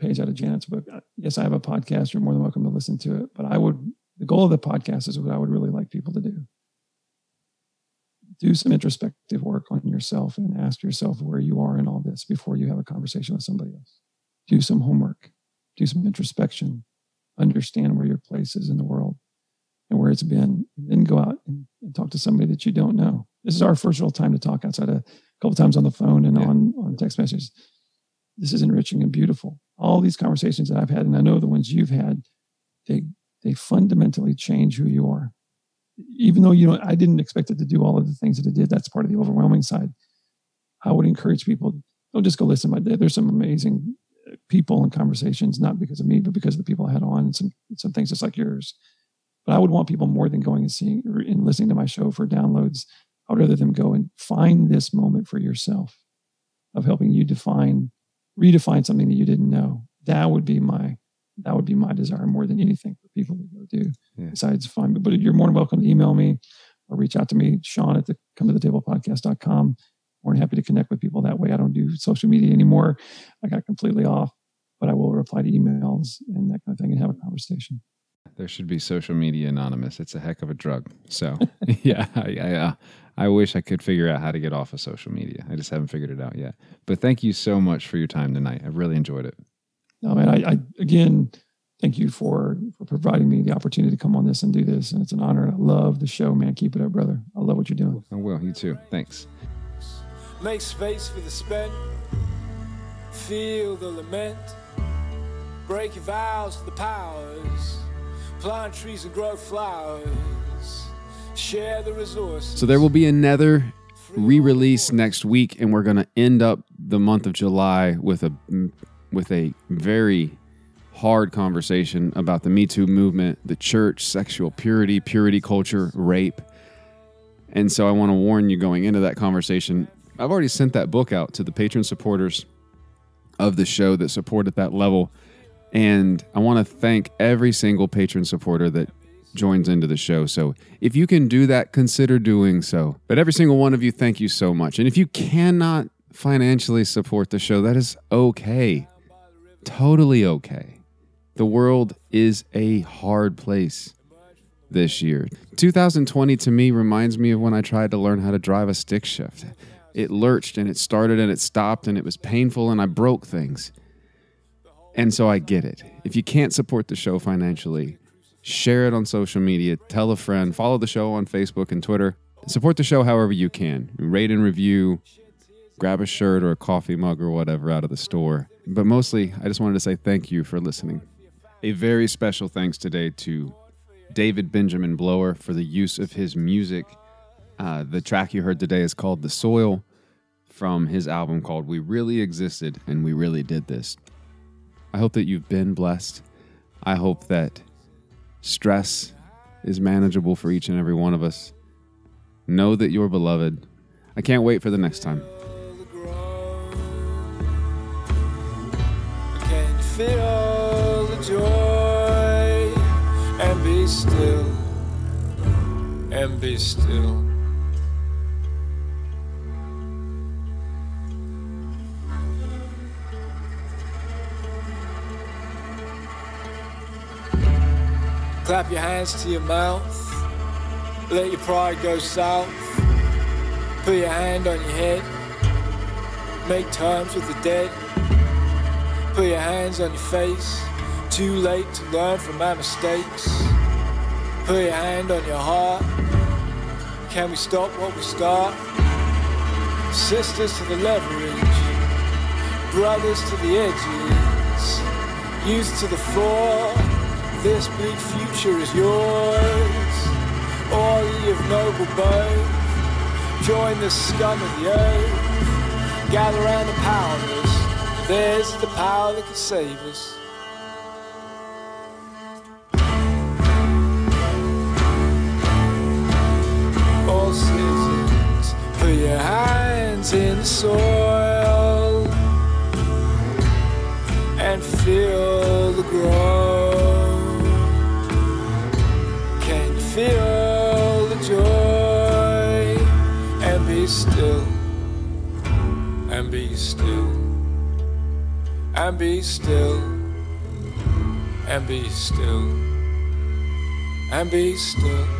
page out of Janet's book. Yes, I have a podcast. You're more than welcome to listen to it. But I would the goal of the podcast is what I would really like people to do. Do some introspective work on yourself and ask yourself where you are in all this before you have a conversation with somebody else. Do some homework. Do some introspection. Understand where your place is in the world and where it's been. And then go out and, and talk to somebody that you don't know. This is our first real time to talk outside of a couple times on the phone and yeah. on, on text messages. This is enriching and beautiful. All these conversations that I've had, and I know the ones you've had, they they fundamentally change who you are. Even though you know I didn't expect it to do all of the things that it did, that's part of the overwhelming side. I would encourage people don't just go listen. My there's some amazing uh, people and conversations, not because of me, but because of the people I had on, and some some things just like yours. But I would want people more than going and seeing or and listening to my show for downloads I would rather them go and find this moment for yourself of helping you define, redefine something that you didn't know. That would be my that would be my desire more than anything for people to go do. Yeah. Besides find but you're more than welcome to email me or reach out to me, Sean at the come to the table podcast.com. More than happy to connect with people that way. I don't do social media anymore. I got completely off, but I will reply to emails and that kind of thing and have a conversation. There should be social media anonymous. It's a heck of a drug. So *laughs* yeah, I, I, uh, I wish I could figure out how to get off of social media. I just haven't figured it out yet. But thank you so much for your time tonight. I really enjoyed it. No, man. I, I again thank you for for providing me the opportunity to come on this and do this. And it's an honor. I love the show, man. Keep it up, brother. I love what you're doing. I will. You too. Thanks. Make space for the spent. Feel the lament. Break your vows to the powers. Plant trees and grow flowers. Share the resources. So there will be another re-release next week, and we're going to end up the month of July with a with a very hard conversation about the Me Too movement, the church, sexual purity, purity culture, rape. And so I want to warn you going into that conversation. I've already sent that book out to the patron supporters of the show that support at that level. And I want to thank every single patron supporter that joins into the show. So if you can do that, consider doing so. But every single one of you, thank you so much. And if you cannot financially support the show, that is okay. Totally okay. The world is a hard place this year. 2020 to me reminds me of when I tried to learn how to drive a stick shift. It lurched and it started and it stopped and it was painful and I broke things. And so I get it. If you can't support the show financially, share it on social media, tell a friend, follow the show on Facebook and Twitter. Support the show however you can. Rate and review, grab a shirt or a coffee mug or whatever out of the store. But mostly, I just wanted to say thank you for listening. A very special thanks today to David Benjamin Blower for the use of his music. Uh, the track you heard today is called The Soil from his album called We Really Existed and We Really Did This. I hope that you've been blessed. I hope that stress is manageable for each and every one of us. Know that you're beloved. I can't wait for the next time. Feel the joy and be still and be still? Clap your hands to your mouth. Let your pride go south. Put your hand on your head. Make terms with the dead. Put your hands on your face. Too late to learn from my mistakes. Put your hand on your heart. Can we stop what we start? Sisters to the leverage. Brothers to the edges. Youth to the fore. This bleak future is yours. All ye of noble birth. Join the scum of the earth. Gather round the powerless. There's the power that can save us. All citizens, put your hands in the soil and feel the growth. Can you feel the joy and be still and be still and be still and be still and be still